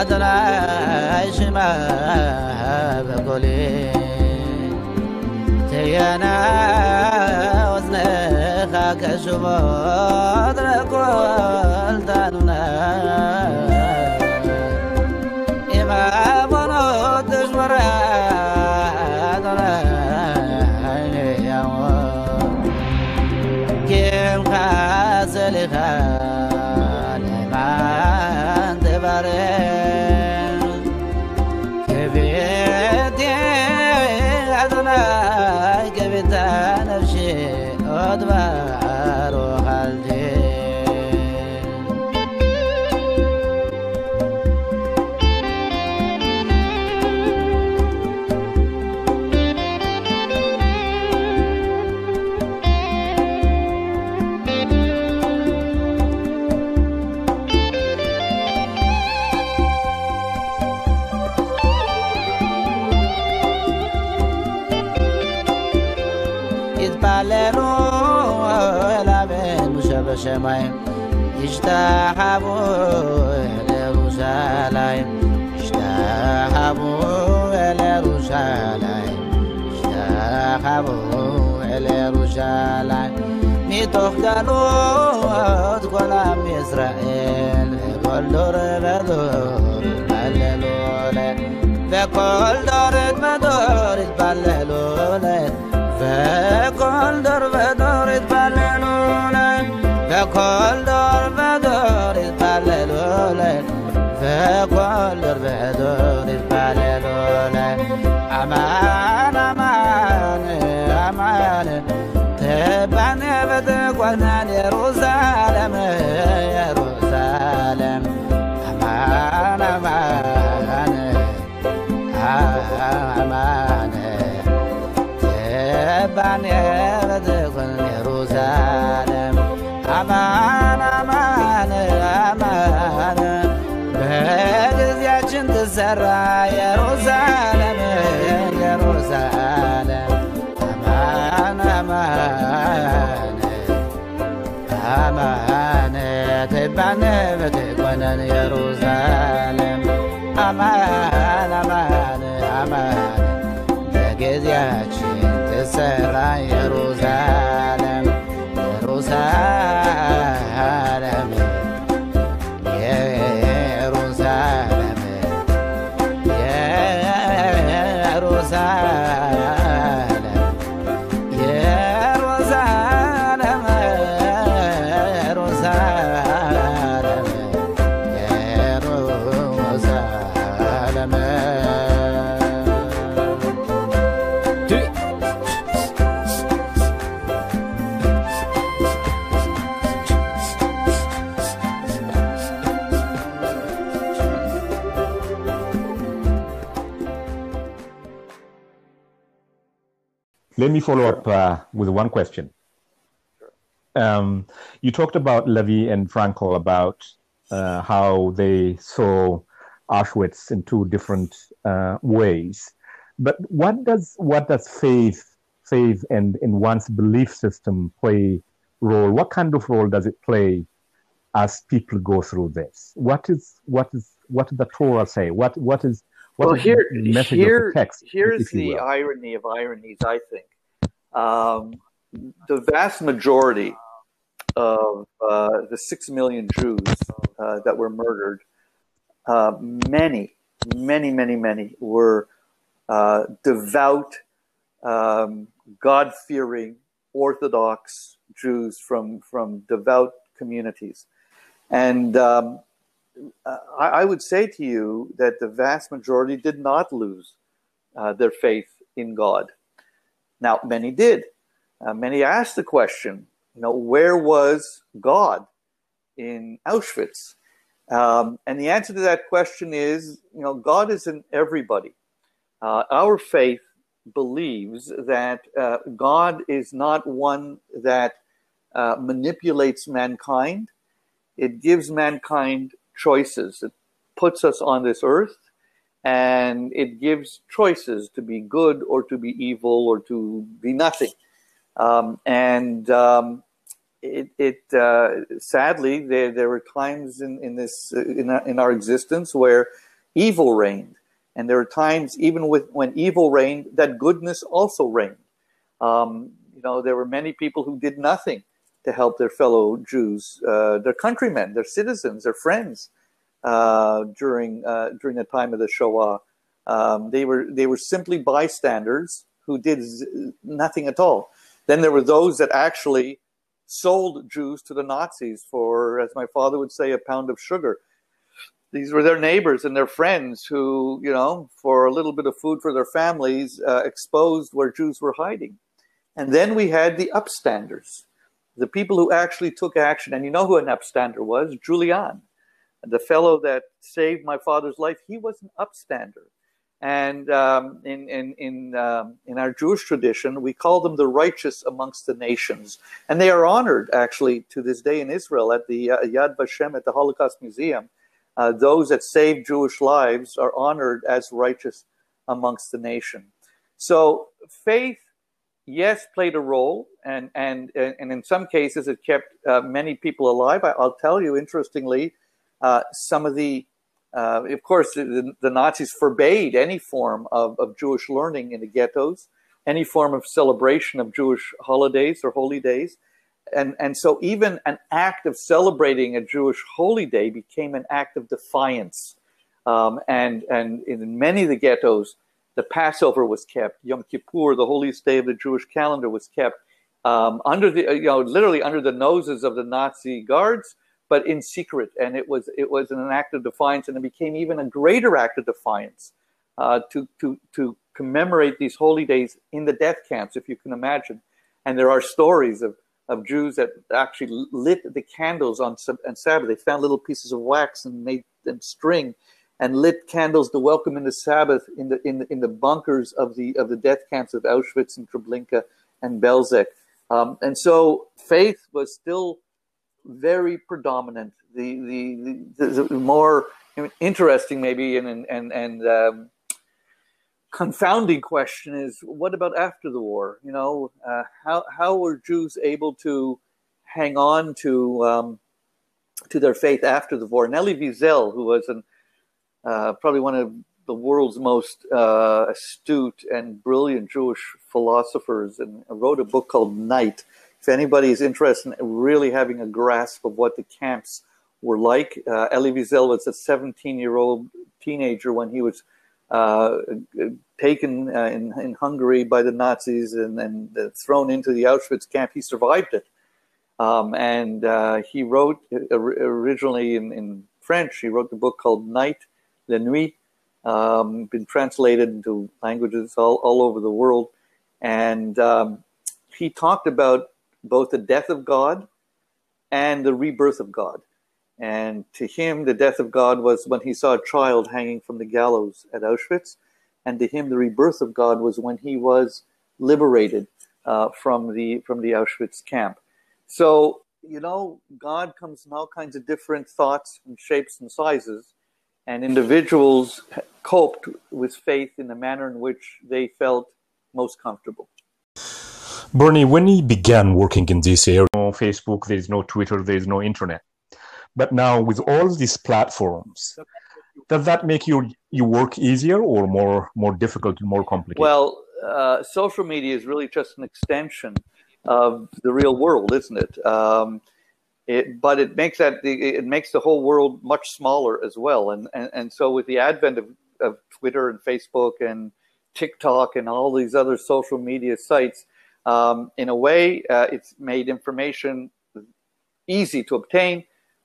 أدناي شما بقولي تيانا وزنخا كشبو درقول تانونا. إما بنو تجمران اشتاحبو ليروشالايم اشتاحبو ليروشالايم اشتاحبو ليروشالايم ميتوخدانوت غلام إسرائيل كل دور بدور بللولة فكل دور بدور بللولة فكل دور بدور بللولة فكل دور لك فكل ربع دور يتبللونك أمان أمان أمان تبعني بتقولنا يروسالم يروسالم أمان أمان أمان تبعني Let me follow up uh, with one question. Um, you talked about Levi and Frankl about uh, how they saw Auschwitz in two different uh, ways. But what does what does faith, faith, and in one's belief system play role? What kind of role does it play as people go through this? What is what is what does the Torah say? What what is what well, here, here, text? here's the irony of ironies. I think um, the vast majority of uh, the six million Jews uh, that were murdered, uh, many, many, many, many were uh, devout, um, God-fearing, Orthodox Jews from from devout communities, and um, I, I would say to you that the vast majority did not lose uh, their faith in God. Now, many did. Uh, many asked the question, you know, where was God in Auschwitz? Um, and the answer to that question is, you know, God is in everybody. Uh, our faith believes that uh, God is not one that uh, manipulates mankind. It gives mankind choices. It puts us on this earth and it gives choices to be good or to be evil or to be nothing. Um, and um, it, it uh, sadly there there were times in in this in in our existence where evil reigned, and there are times even with when evil reigned that goodness also reigned. Um, you know, there were many people who did nothing to help their fellow Jews, uh, their countrymen, their citizens, their friends uh, during uh, during the time of the Shoah. Um, they were they were simply bystanders who did nothing at all. Then there were those that actually sold Jews to the Nazis for, as my father would say, a pound of sugar. These were their neighbors and their friends who, you know, for a little bit of food for their families, uh, exposed where Jews were hiding. And then we had the upstanders, the people who actually took action. And you know who an upstander was? Julian, the fellow that saved my father's life. He was an upstander. And um, in in in, um, in our Jewish tradition, we call them the righteous amongst the nations, and they are honored actually to this day in Israel at the uh, Yad Vashem at the Holocaust Museum. Uh, those that saved Jewish lives are honored as righteous amongst the nation. So faith, yes, played a role, and and and in some cases it kept uh, many people alive. I, will tell you, interestingly, uh, some of the uh, of course, the, the, Nazis forbade any form of, of Jewish learning in the ghettos, any form of celebration of Jewish holidays or holy days. And, and so even an act of celebrating a Jewish holy day became an act of defiance. Um, and, and in many of the ghettos, the Passover was kept. Yom Kippur, the holiest day of the Jewish calendar, was kept um, under the, you know, literally under the noses of the Nazi guards but in secret. And it was it was an act of defiance, and it became even a greater act of defiance uh, to to to commemorate these holy days in the death camps, if you can imagine. And there are stories of of Jews that actually lit the candles on, on Sabbath. They found little pieces of wax and made and string, and lit candles to welcome in the Sabbath in the in the, in the bunkers of the of the death camps of Auschwitz and Treblinka and Belzec. Um, and so faith was still very predominant. The the, the, the more interesting, maybe, and and and um, confounding question is what about after the war? You know, uh, how how were Jews able to hang on to um, to their faith after the war? Elie Wiesel, who was an uh, probably one of the world's most uh, astute and brilliant Jewish philosophers, and wrote a book called Night if anybody is interested in really having a grasp of what the camps were like, uh, Elie Wiesel was a 17 year old teenager when he was uh, taken uh, in, in Hungary by the Nazis and then thrown into the Auschwitz camp. He survived it. Um, and uh, he wrote originally in, in, French, he wrote the book called Night, La Nuit, um, been translated into languages all, all over the world. And um, he talked about both the death of God and the rebirth of God. And to him, the death of God was when he saw a child hanging from the gallows at Auschwitz. And to him, the rebirth of God was when he was liberated uh, from the from the Auschwitz camp. So you know, God comes in all kinds of different thoughts and shapes and sizes, and individuals coped with faith in the manner in which they felt most comfortable. Bernie, when he began working in this area, no Facebook, there is no Twitter, there is no internet. But now with all these platforms, does that make your your work easier or more more difficult, and more complicated? Well, uh, social media is really just an extension of the real world, isn't it? Um, it but it makes that it makes the whole world much smaller as well. And and, and so with the advent of, of Twitter and Facebook and TikTok and all these other social media sites, um, in a way, uh, it's made information easy to obtain,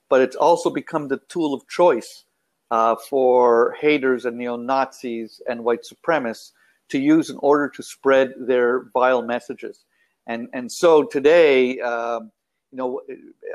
but it's also become the tool of choice uh, for haters and neo Nazis and white supremacists to use in order to spread their vile messages. And and so today, um, you know,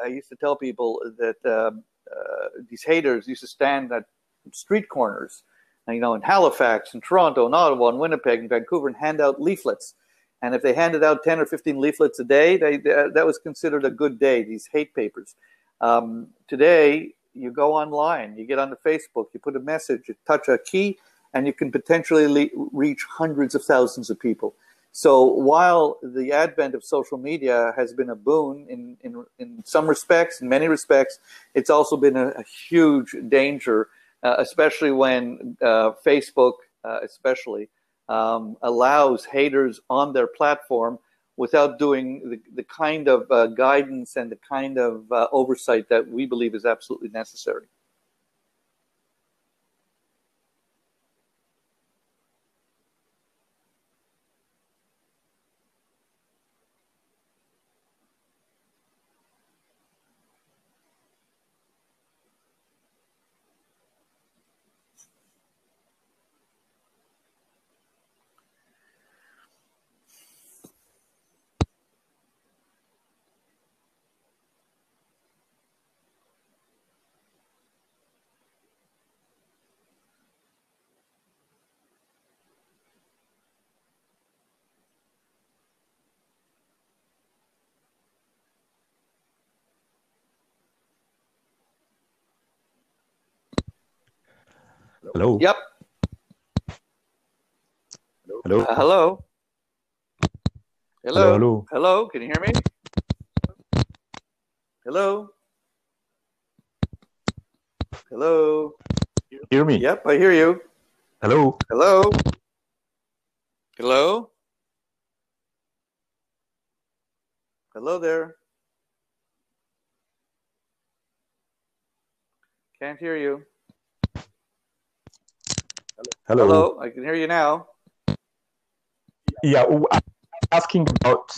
I used to tell people that um, uh, these haters used to stand at street corners, you know, in Halifax, in Toronto, in Ottawa, in Winnipeg, in Vancouver, and hand out leaflets. And if they handed out 10 or 15 leaflets a day, they, they that was considered a good day, these hate papers. Um, today, you go online, you get onto Facebook, you put a message, you touch a key, and you can potentially le- reach hundreds of thousands of people. So while the advent of social media has been a boon in, in, in some respects, in many respects, it's also been a, a huge danger, uh, especially when uh, Facebook, uh, especially, um, allows haters on their platform without doing the, the kind of uh, guidance and the kind of uh, oversight that we believe is absolutely necessary. Hello. Yep. Hello. Uh, hello. Hello, Hello. hello. Hello. Can you hear me? Hello. Hello. Hear me? Yep, I hear you. Hello. Hello. Hello. Hello there. Can't hear you. Hello. Hello. I can hear you now. Yeah, I'm asking about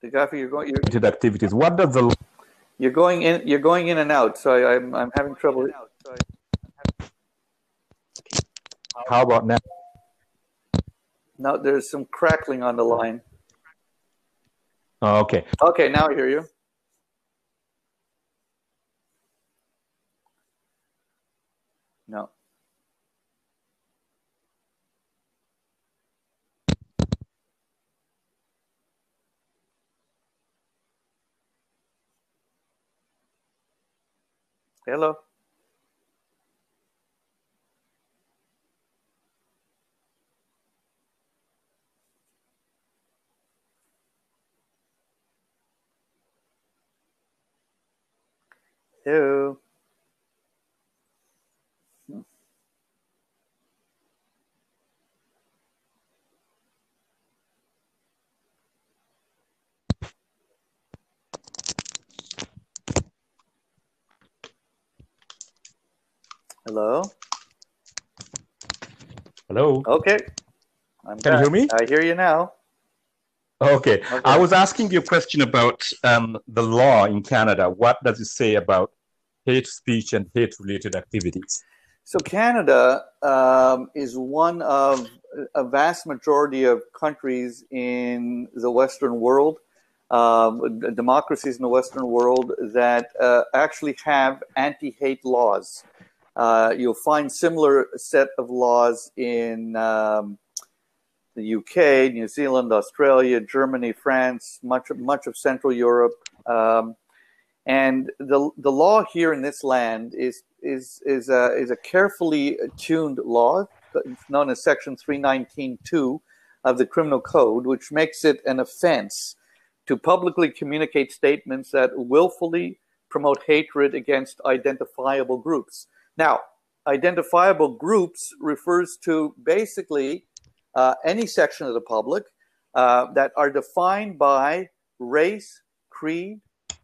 The Gaffy, you're going. You're, activities. What does the you're going in. You're going in and out. So I, I'm. I'm having trouble. how about now? Now there's some crackling on the line. Oh, okay. Okay, now I hear you. No. Hello. Hello. Hello. Hello. Okay. I'm Can you hear me? I hear you now. Okay. Okay. I was asking you a question about um, the law in Canada. What does it say about hate speech and hate related activities? So Canada um, is one of a vast majority of countries in the Western world, um, democracies in the Western world that uh, actually have anti-hate laws. Uh, you'll find similar set of laws in um, the UK, New Zealand, Australia, Germany, France, much of, much of Central Europe. Um, and the the law here in this land is is is a is a carefully tuned law known as Section 319.2 of the Criminal Code, which makes it an offense to publicly communicate statements that willfully promote hatred against identifiable groups. Now, identifiable groups refers to basically uh, any section of the public uh, that are defined by race, creed,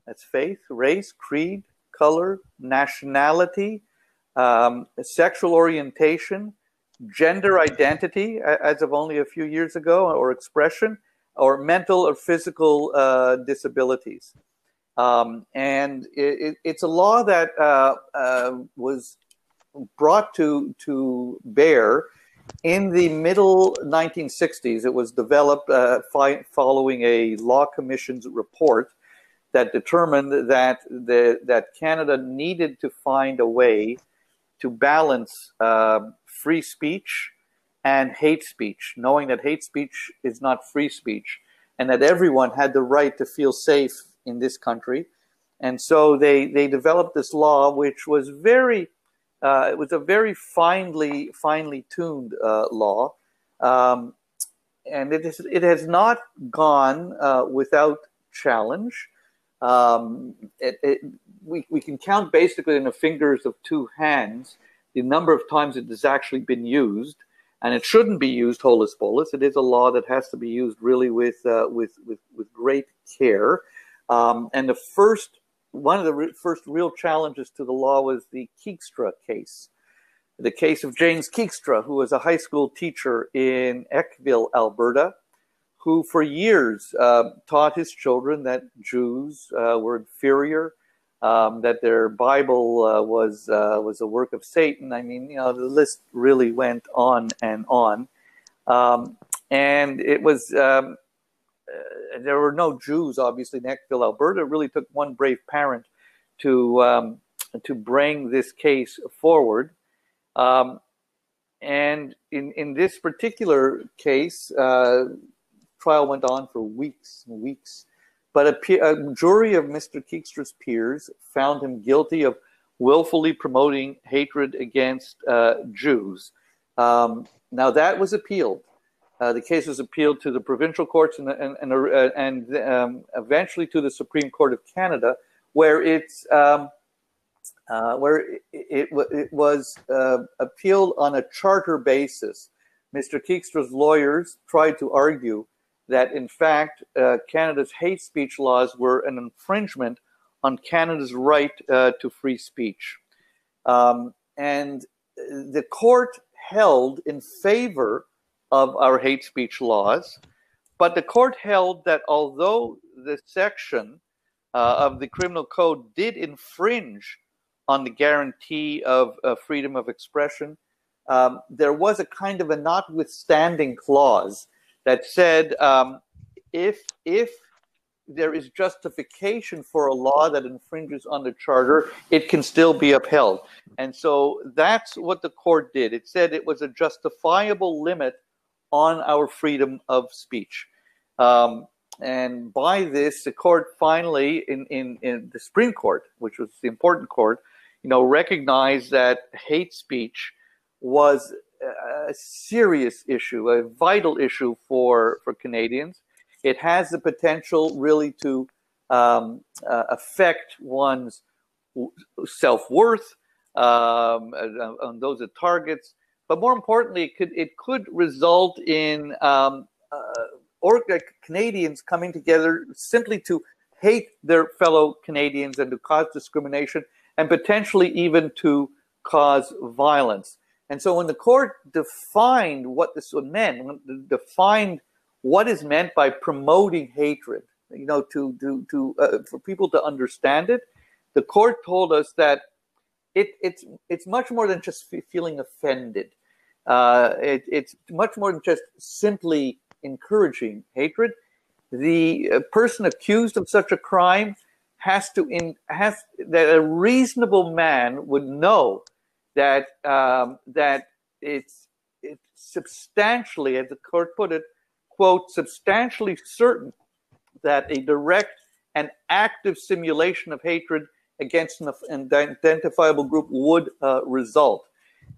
that's faith, race, creed, color, nationality, um, sexual orientation, gender identity, as of only a few years ago, or expression, or mental or physical uh, disabilities. Um, and it, it, it's a law that uh, uh, was brought to to bear in the middle 1960s, it was developed uh, fi- following a law commission's report that determined that the, that Canada needed to find a way to balance uh, free speech and hate speech, knowing that hate speech is not free speech, and that everyone had the right to feel safe in this country. And so they, they developed this law, which was very uh, it was a very finely finely tuned uh, law, um, and it, is, it has not gone uh, without challenge. Um, it, it, we, we can count basically in the fingers of two hands the number of times it has actually been used, and it shouldn't be used holus bolus. It is a law that has to be used really with uh, with, with with great care. Um, and the first one of the re- first real challenges to the law was the Keegstra case, the case of James Keegstra, who was a high school teacher in Eckville, Alberta, who for years uh, taught his children that Jews uh, were inferior, um, that their Bible uh, was uh, was a work of Satan. I mean, you know, the list really went on and on, um, and it was. Um, uh, there were no Jews, obviously, in Alberta. It really took one brave parent to um, to bring this case forward. Um, and in in this particular case, uh, trial went on for weeks and weeks. But a, pe- a jury of Mr. Keegstra's peers found him guilty of willfully promoting hatred against uh, Jews. Um, now that was appealed. Uh, the case was appealed to the provincial courts and, and, and, uh, and um, eventually to the Supreme Court of Canada, where it's um, uh, where it, it, it was uh, appealed on a charter basis. Mr. Keegstra's lawyers tried to argue that, in fact, uh, Canada's hate speech laws were an infringement on Canada's right to free speech. Um, and the court held in favor of our hate speech laws. But the court held that although the section uh, of the criminal code did infringe on the guarantee of uh, freedom of expression, um, there was a kind of a notwithstanding clause that said um, if if there is justification for a law that infringes on the charter, it can still be upheld. And so that's what the court did. It said it was a justifiable limit on our freedom of speech. Um, and by this, the court finally, in, in, in the Supreme Court, which was the important court, you know, recognized that hate speech was a serious issue, a vital issue for, for Canadians. It has the potential really to um, uh, affect one's self worth, um, on those it targets, but more importantly, it could it could result in um, uh, or Canadians coming together simply to hate their fellow Canadians and to cause discrimination and potentially even to cause violence. And so when the court defined what this meant, defined what is meant by promoting hatred, you know, to to to uh, for people to understand it, the court told us that it, it's it's much more than just feeling offended. Uh, it, it's much more than just simply encouraging hatred. The uh, person accused of such a crime has to in has that a reasonable man would know that um, that it's it's substantially, as the court put it, quote, substantially certain that a direct and active simulation of hatred against an identifiable group would uh, result.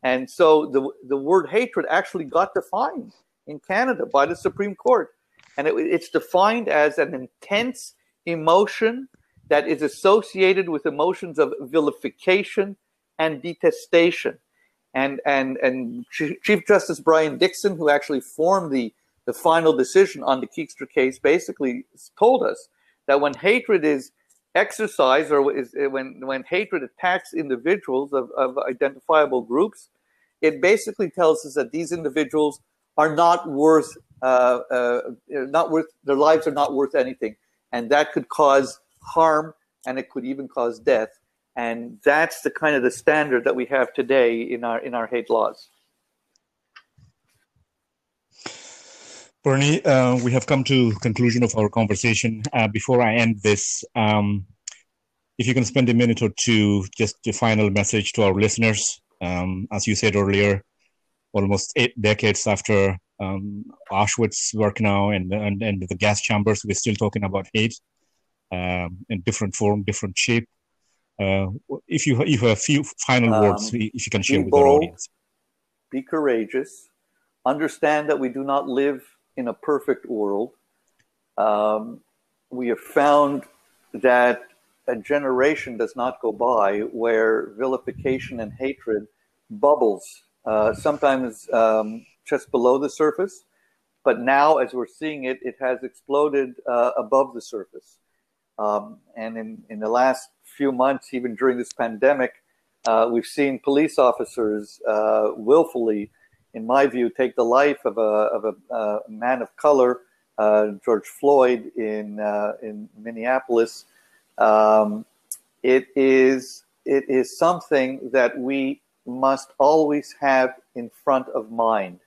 And so the, the word hatred actually got defined in Canada by the Supreme Court. And it, it's defined as an intense emotion that is associated with emotions of vilification and detestation. And, and, and Chief Justice Brian Dickson, who actually formed the, the final decision on the Keegstra case, basically told us that when hatred is exercise or is when when hatred attacks individuals of, of identifiable groups, it basically tells us that these individuals are not worth uh, uh, not worth their lives are not worth anything, and that could cause harm and it could even cause death. And that's the kind of the standard that we have today in our in our hate laws. Bernie, uh, we have come to conclusion of our conversation. Uh, before I end this, um, if you can spend a minute or two, just a final message to our listeners. Um, as you said earlier, almost eight decades after um, Auschwitz-Birkenau and, and, and the gas chambers, we're still talking about hate um, in different form, different shape. Uh, if you if you have a few final Um, words, if you can share with our audience. be courageous, understand that we do not live in a perfect world. Um, we have found that a generation does not go by where vilification and hatred bubbles, uh, sometimes um, just below the surface. But now, as we're seeing it, it has exploded uh, above the surface. Um, and in, in the last few months, even during this pandemic, uh, we've seen police officers uh, willfully, in my view, take the life of a, of a uh, man of color, uh, George Floyd, in, uh, in Minneapolis. Um, it, is, it is something that we must always have in front of mind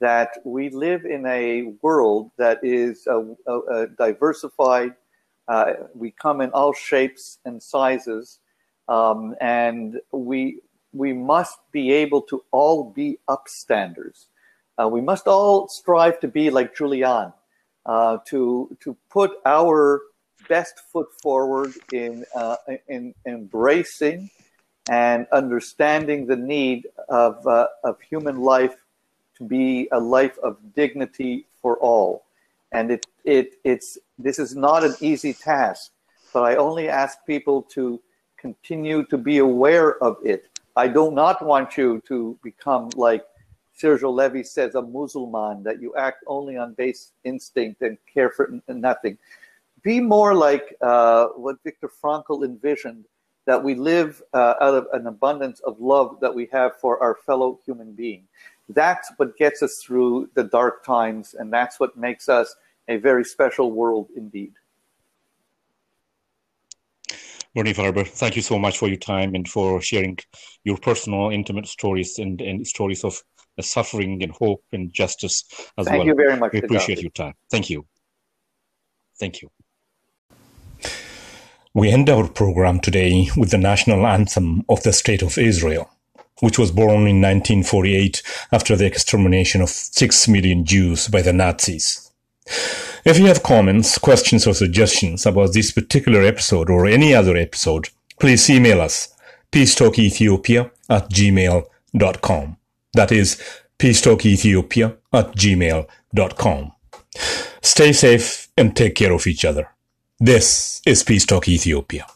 that we live in a world that is diversified. Uh, we come in all shapes and sizes, um, and we we must be able to all be upstanders. Uh, we must all strive to be like Julian, uh, to to put our best foot forward in uh, in embracing and understanding the need of uh, of human life to be a life of dignity for all. And it, it, it's, this is not an easy task, but I only ask people to continue to be aware of it. I do not want you to become like Sergio Levi says, a Muslim, that you act only on base instinct and care for nothing. Be more like uh, what Viktor Frankl envisioned, that we live uh, out of an abundance of love that we have for our fellow human being that's what gets us through the dark times, and that's what makes us a very special world indeed. Bernie Farber, thank you so much for your time and for sharing your personal, intimate stories and, and stories of suffering and hope and justice as Thank well. you very much. We appreciate your time. Thank you. Thank you. We end our program today with the national anthem of the State of Israel, which was born in 1948 after the extermination of six million Jews by the Nazis. If you have comments, questions, or suggestions about this particular episode or any other episode, please email us peacetalkethiopia at gmail.com. That is peacetalkethiopia at gmail.com. Stay safe and take care of each other. This is Peace Talk Ethiopia.